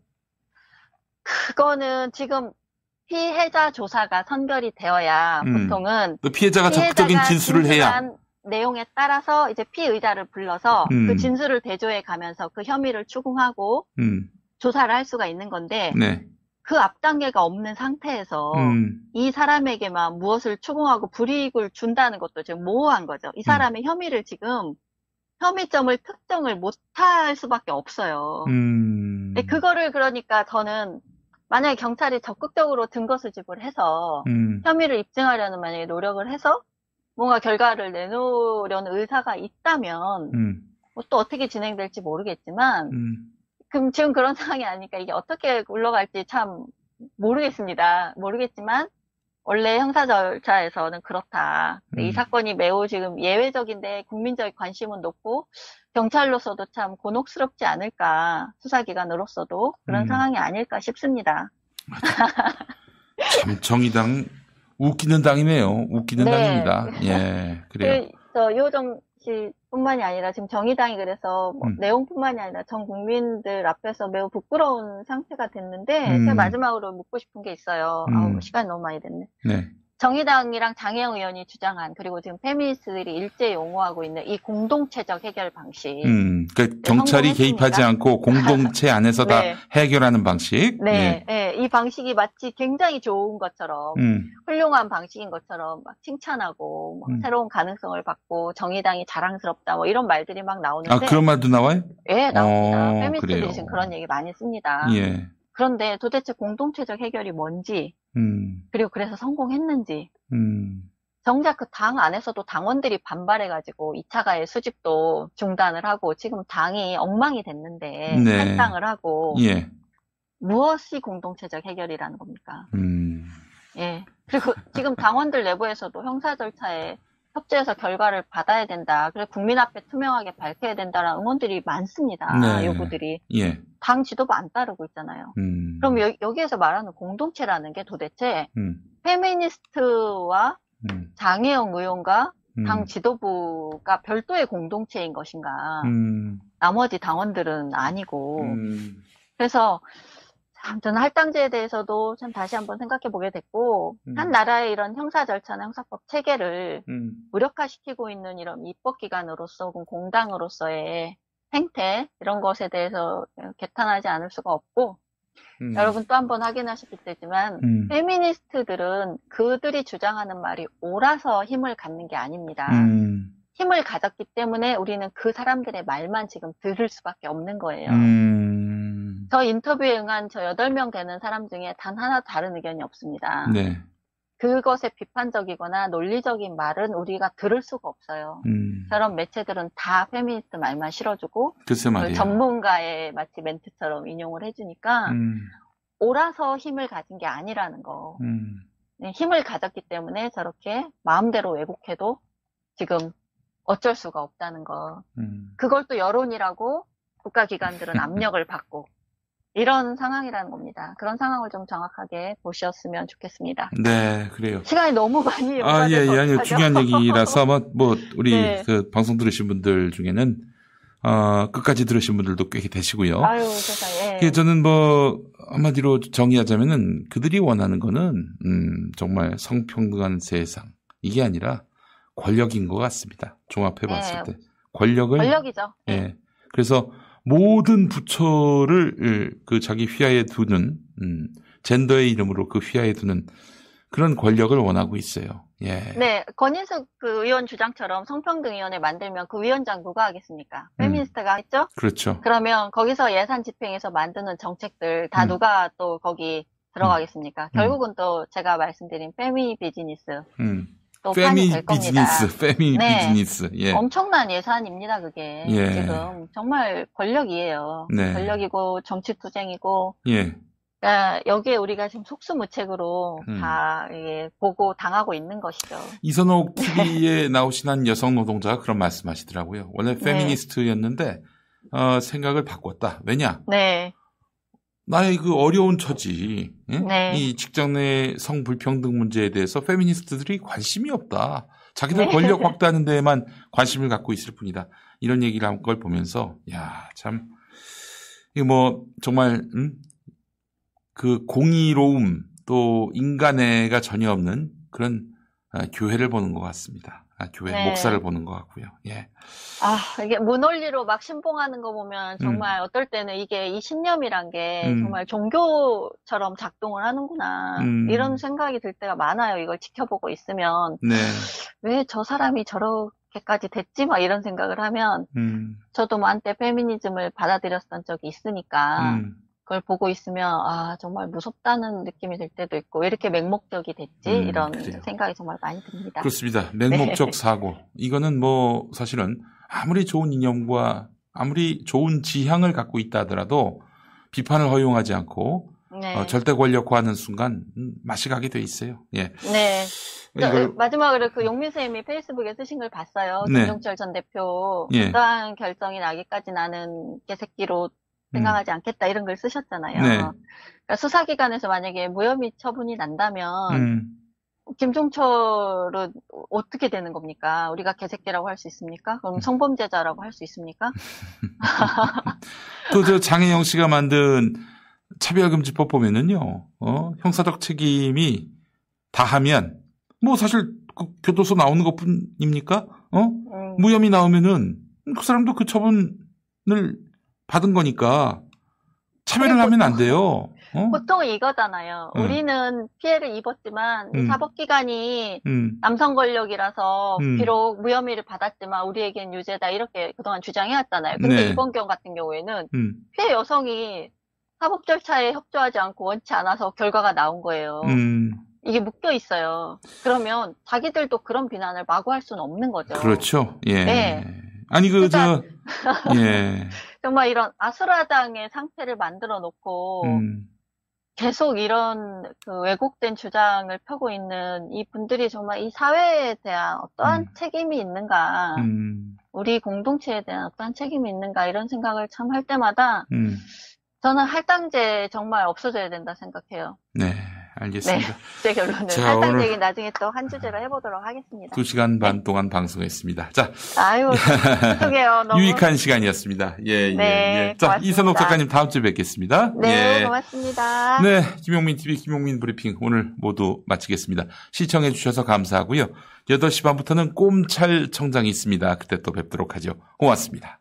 그거는 지금 피해자 조사가 선결이 되어야 음. 보통은 또 피해자가 적극적인 진술을 해야. 내용에 따라서 이제 피의자를 불러서 음. 그 진술을 대조해 가면서 그 혐의를 추궁하고 음, 조사를 할 수가 있는 건데 네. 그앞 단계가 없는 상태에서 음. 이 사람에게만 무엇을 추궁하고 불이익을 준다는 것도 지금 모호한 거죠. 음. 이 사람의 혐의를 지금 혐의점을 특정을 못할 수밖에 없어요. 음. 근데 그거를 그러니까 저는 만약에 경찰이 적극적으로 증거 수집을 해서 음. 혐의를 입증하려는 만약에 노력을 해서 뭔가 결과를 내놓으려는 의사가 있다면 음. 뭐 또 어떻게 진행될지 모르겠지만 음. 그럼 지금 그런 상황이 아니니까 이게 어떻게 굴러갈지 참 모르겠습니다. 모르겠지만 원래 형사 절차에서는 그렇다. 근데 이 음. 사건이 매우 지금 예외적인데 국민적 관심은 높고 경찰로서도 참 곤혹스럽지 않을까 수사기관으로서도 그런 음. 상황이 아닐까 싶습니다. 참 정의당 웃기는 당이네요. 웃기는 네. 당입니다. 예, 그래요. 그, 저 요정 씨뿐만이 아니라 지금 정의당이 그래서 뭐 음. 내용뿐만이 아니라 전 국민들 앞에서 매우 부끄러운 상태가 됐는데 음. 제가 마지막으로 묻고 싶은 게 있어요. 음. 아우, 시간이 너무 많이 됐네. 네. 정의당이랑 장혜영 의원이 주장한 그리고 지금 페미니스트들이 일제히 옹호하고 있는 이 공동체적 해결 방식. 음, 그러니까 경찰이 네, 성공했습니까? 개입하지 않고 공동체 안에서 다 네. 해결하는 방식. 네, 예, 이 방식이 마치 굉장히 좋은 것처럼 예. 음. 훌륭한 방식인 것처럼 막 칭찬하고 뭐 음. 새로운 가능성을 받고 정의당이 자랑스럽다 뭐 이런 말들이 막 나오는데 아, 그런 말도 나와요? 예, 나옵니다. 어, 페미니스트들이. 지금 그런 얘기 많이 씁니다. 예. 그런데 도대체 공동체적 해결이 뭔지 음. 그리고 그래서 성공했는지 음. 정작 그 당 안에서도 당원들이 반발해가지고 2차 가해 수집도 중단을 하고 지금 당이 엉망이 됐는데 네. 탈당을 하고 예. 무엇이 공동체적 해결이라는 겁니까? 음. 예. 그리고 지금 당원들 내부에서도 형사 절차에 협조해서 결과를 받아야 된다. 그래서 국민 앞에 투명하게 밝혀야 된다라는 응원들이 많습니다. 네. 요구들이. 예. 당 지도부 안 따르고 있잖아요. 음. 그럼 여, 여기에서 말하는 공동체라는 게 도대체 음. 페미니스트와 음. 장혜영 의원과 음. 당 지도부가 별도의 공동체인 것인가. 음. 나머지 당원들은 아니고. 음. 그래서 참 저는 할당제에 대해서도 참 다시 한번 생각해 보게 됐고 음. 한 나라의 이런 형사 절차나 형사법 체계를 음. 무력화시키고 있는 이런 입법 기관으로서 혹은 공당으로서의 행태 이런 것에 대해서 개탄하지 않을 수가 없고 음. 여러분 또 한 번 확인하셨을 테지만 음. 페미니스트들은 그들이 주장하는 말이 옳아서 힘을 갖는 게 아닙니다. 음. 힘을 가졌기 때문에 우리는 그 사람들의 말만 지금 들을 수밖에 없는 거예요. 음. 저 인터뷰에 응한 저 8명 되는 사람 중에 단 하나 다른 의견이 없습니다. 네. 그것에 비판적이거나 논리적인 말은 우리가 들을 수가 없어요. 음. 저런 매체들은 다 페미니스트 말만 실어주고. 전문가의 마치 멘트처럼 인용을 해주니까 음. 옳아서 힘을 가진 게 아니라는 거. 음. 네, 힘을 가졌기 때문에 저렇게 마음대로 왜곡해도 지금 어쩔 수가 없다는 거. 음. 그걸 또 여론이라고 국가기관들은 압력을 받고 이런 상황이라는 겁니다. 그런 상황을 좀 정확하게 보셨으면 좋겠습니다. 네, 그래요. 시간이 너무 많이 아, 예, 예, 아니, 어떡하죠? 중요한 얘기라서 아마 뭐, 우리 네. 그 방송 들으신 분들 중에는, 어, 끝까지 들으신 분들도 꽤 계시고요. 아유, 세상에. 그 저는 뭐, 한마디로 정의하자면은 그들이 원하는 거는, 음, 정말 성평등한 세상. 이게 아니라 권력인 것 같습니다. 종합해 봤을 네. 때. 권력을. 권력이죠. 예. 그래서 모든 부처를 그 자기 휘하에 두는, 음, 젠더의 이름으로 그 휘하에 두는 그런 권력을 원하고 있어요. 예. 네, 권인숙 그 의원 주장처럼 성평등위원회 만들면 그 위원장 누가 하겠습니까? 음. 페미니스트가 했죠? 그렇죠. 그러면 거기서 예산 집행해서 만드는 정책들 다 음. 누가 또 거기 들어가겠습니까? 결국은 또 제가 말씀드린 페미 비즈니스 음. 또 페미. 비즈니스, 페미 네. 비즈니스. 예. 엄청난 예산입니다, 그게. 예. 지금 정말 권력이에요. 네. 권력이고 정치 투쟁이고 예. 그러니까 여기에 우리가 지금 속수무책으로 음. 다 보고 당하고 있는 것이죠. 이선옥 TV에 나오신 한 여성 노동자가 그런 말씀하시더라고요. 원래 네. 페미니스트였는데 어, 생각을 바꿨다. 왜냐? 네. 나의 그 어려운 처지, 예? 네. 이 직장 내 성불평등 문제에 대해서 페미니스트들이 관심이 없다. 자기들 네. 권력 확대하는 데에만 관심을 갖고 있을 뿐이다. 이런 얘기를 한 걸 보면서, 야, 참, 이거 뭐, 정말, 음? 그 공의로움 또 인간애가 전혀 없는 그런 아, 교회를 보는 것 같습니다. 아, 교회 네. 목사를 보는 것 같고요. 예. 아, 이게 무논리로 막 신봉하는 거 보면 정말 어떨 때는 이게 이 신념이란 게 음. 정말 종교처럼 작동을 하는구나. 음. 이런 생각이 들 때가 많아요. 이걸 지켜보고 있으면. 네. 왜저 사람이 저렇게까지 됐지? 막 이런 생각을 하면 음. 저도 뭐 한때 페미니즘을 받아들였던 적이 있으니까 음. 그걸 보고 있으면 아, 정말 무섭다는 느낌이 들 때도 있고 왜 이렇게 맹목적이 됐지? 음, 이런 그래요. 생각이 정말 많이 듭니다. 그렇습니다. 맹목적 네. 사고. 이거는 뭐 사실은 아무리 좋은 이념과 아무리 좋은 지향을 갖고 있다 하더라도 비판을 허용하지 않고 네. 어, 절대 권력화하는 순간 음, 맛이 가게 돼 있어요. 예. 네. 저, 이걸 마지막으로 그 용민 선생님이 페이스북에 쓰신 걸 봤어요. 네. 김종철 전 대표 예. 어떠한 결정이 나기까지 나는 개새끼로 생각하지 않겠다 이런 글 쓰셨잖아요. 음. 네. 그러니까 수사기관에서 만약에 무혐의 처분이 난다면 음. 김종철은 어떻게 되는 겁니까? 우리가 개새끼라고 할 수 있습니까? 그럼 음. 성범죄자라고 할 수 있습니까? 또 저 장혜영 씨가 만든 차별금지법 보면은요, 어, 형사적 책임이 다하면, 뭐 사실 그 교도소 나오는 것 뿐입니까? 어? 음. 무혐의 나오면은 그 사람도 그 처분을 받은 거니까 차별을 하면 안 돼요. 어? 보통 이거잖아요. 음. 우리는 피해를 입었지만 이 음. 사법기관이 음. 남성 권력이라서 음. 비록 무혐의를 받았지만 우리에겐 유죄다 이렇게 그동안 주장해왔잖아요. 근데 네. 이번 경우 같은 경우에는 음. 피해 여성이 사법 절차에 협조하지 않고 원치 않아서 결과가 나온 거예요. 음. 이게 묶여 있어요. 그러면 자기들도 그런 비난을 마구 할 수는 없는 거죠. 그렇죠. 예. 네. 아니 그저 예. 정말 이런 아수라장의 상태를 만들어 놓고 음. 계속 이런 그 왜곡된 주장을 펴고 있는 이 분들이 정말 이 사회에 대한 어떠한 책임이 있는가, 음. 우리 공동체에 대한 어떠한 책임이 있는가 이런 생각을 참 할 때마다 음. 저는 할당제 정말 없어져야 된다 생각해요. 네, 알겠습니다. 네, 제 결론은 자, 오늘- 얘기 나중에 또 한 주제로 해보도록 하겠습니다. 두 시간 반 동안 방송했습니다. 자, 아유, 죄송해요. 너무. 유익한 시간이었습니다. 예, 네, 예, 예. 자. 이선옥 작가님 다음 주에 뵙겠습니다. 네, 예. 고맙습니다. 네, 김용민 TV 김용민 브리핑 오늘 모두 마치겠습니다. 시청해 주셔서 감사하고요. 8시 반부터는 꼼찰 청장이 있습니다. 그때 또 뵙도록 하죠. 고맙습니다.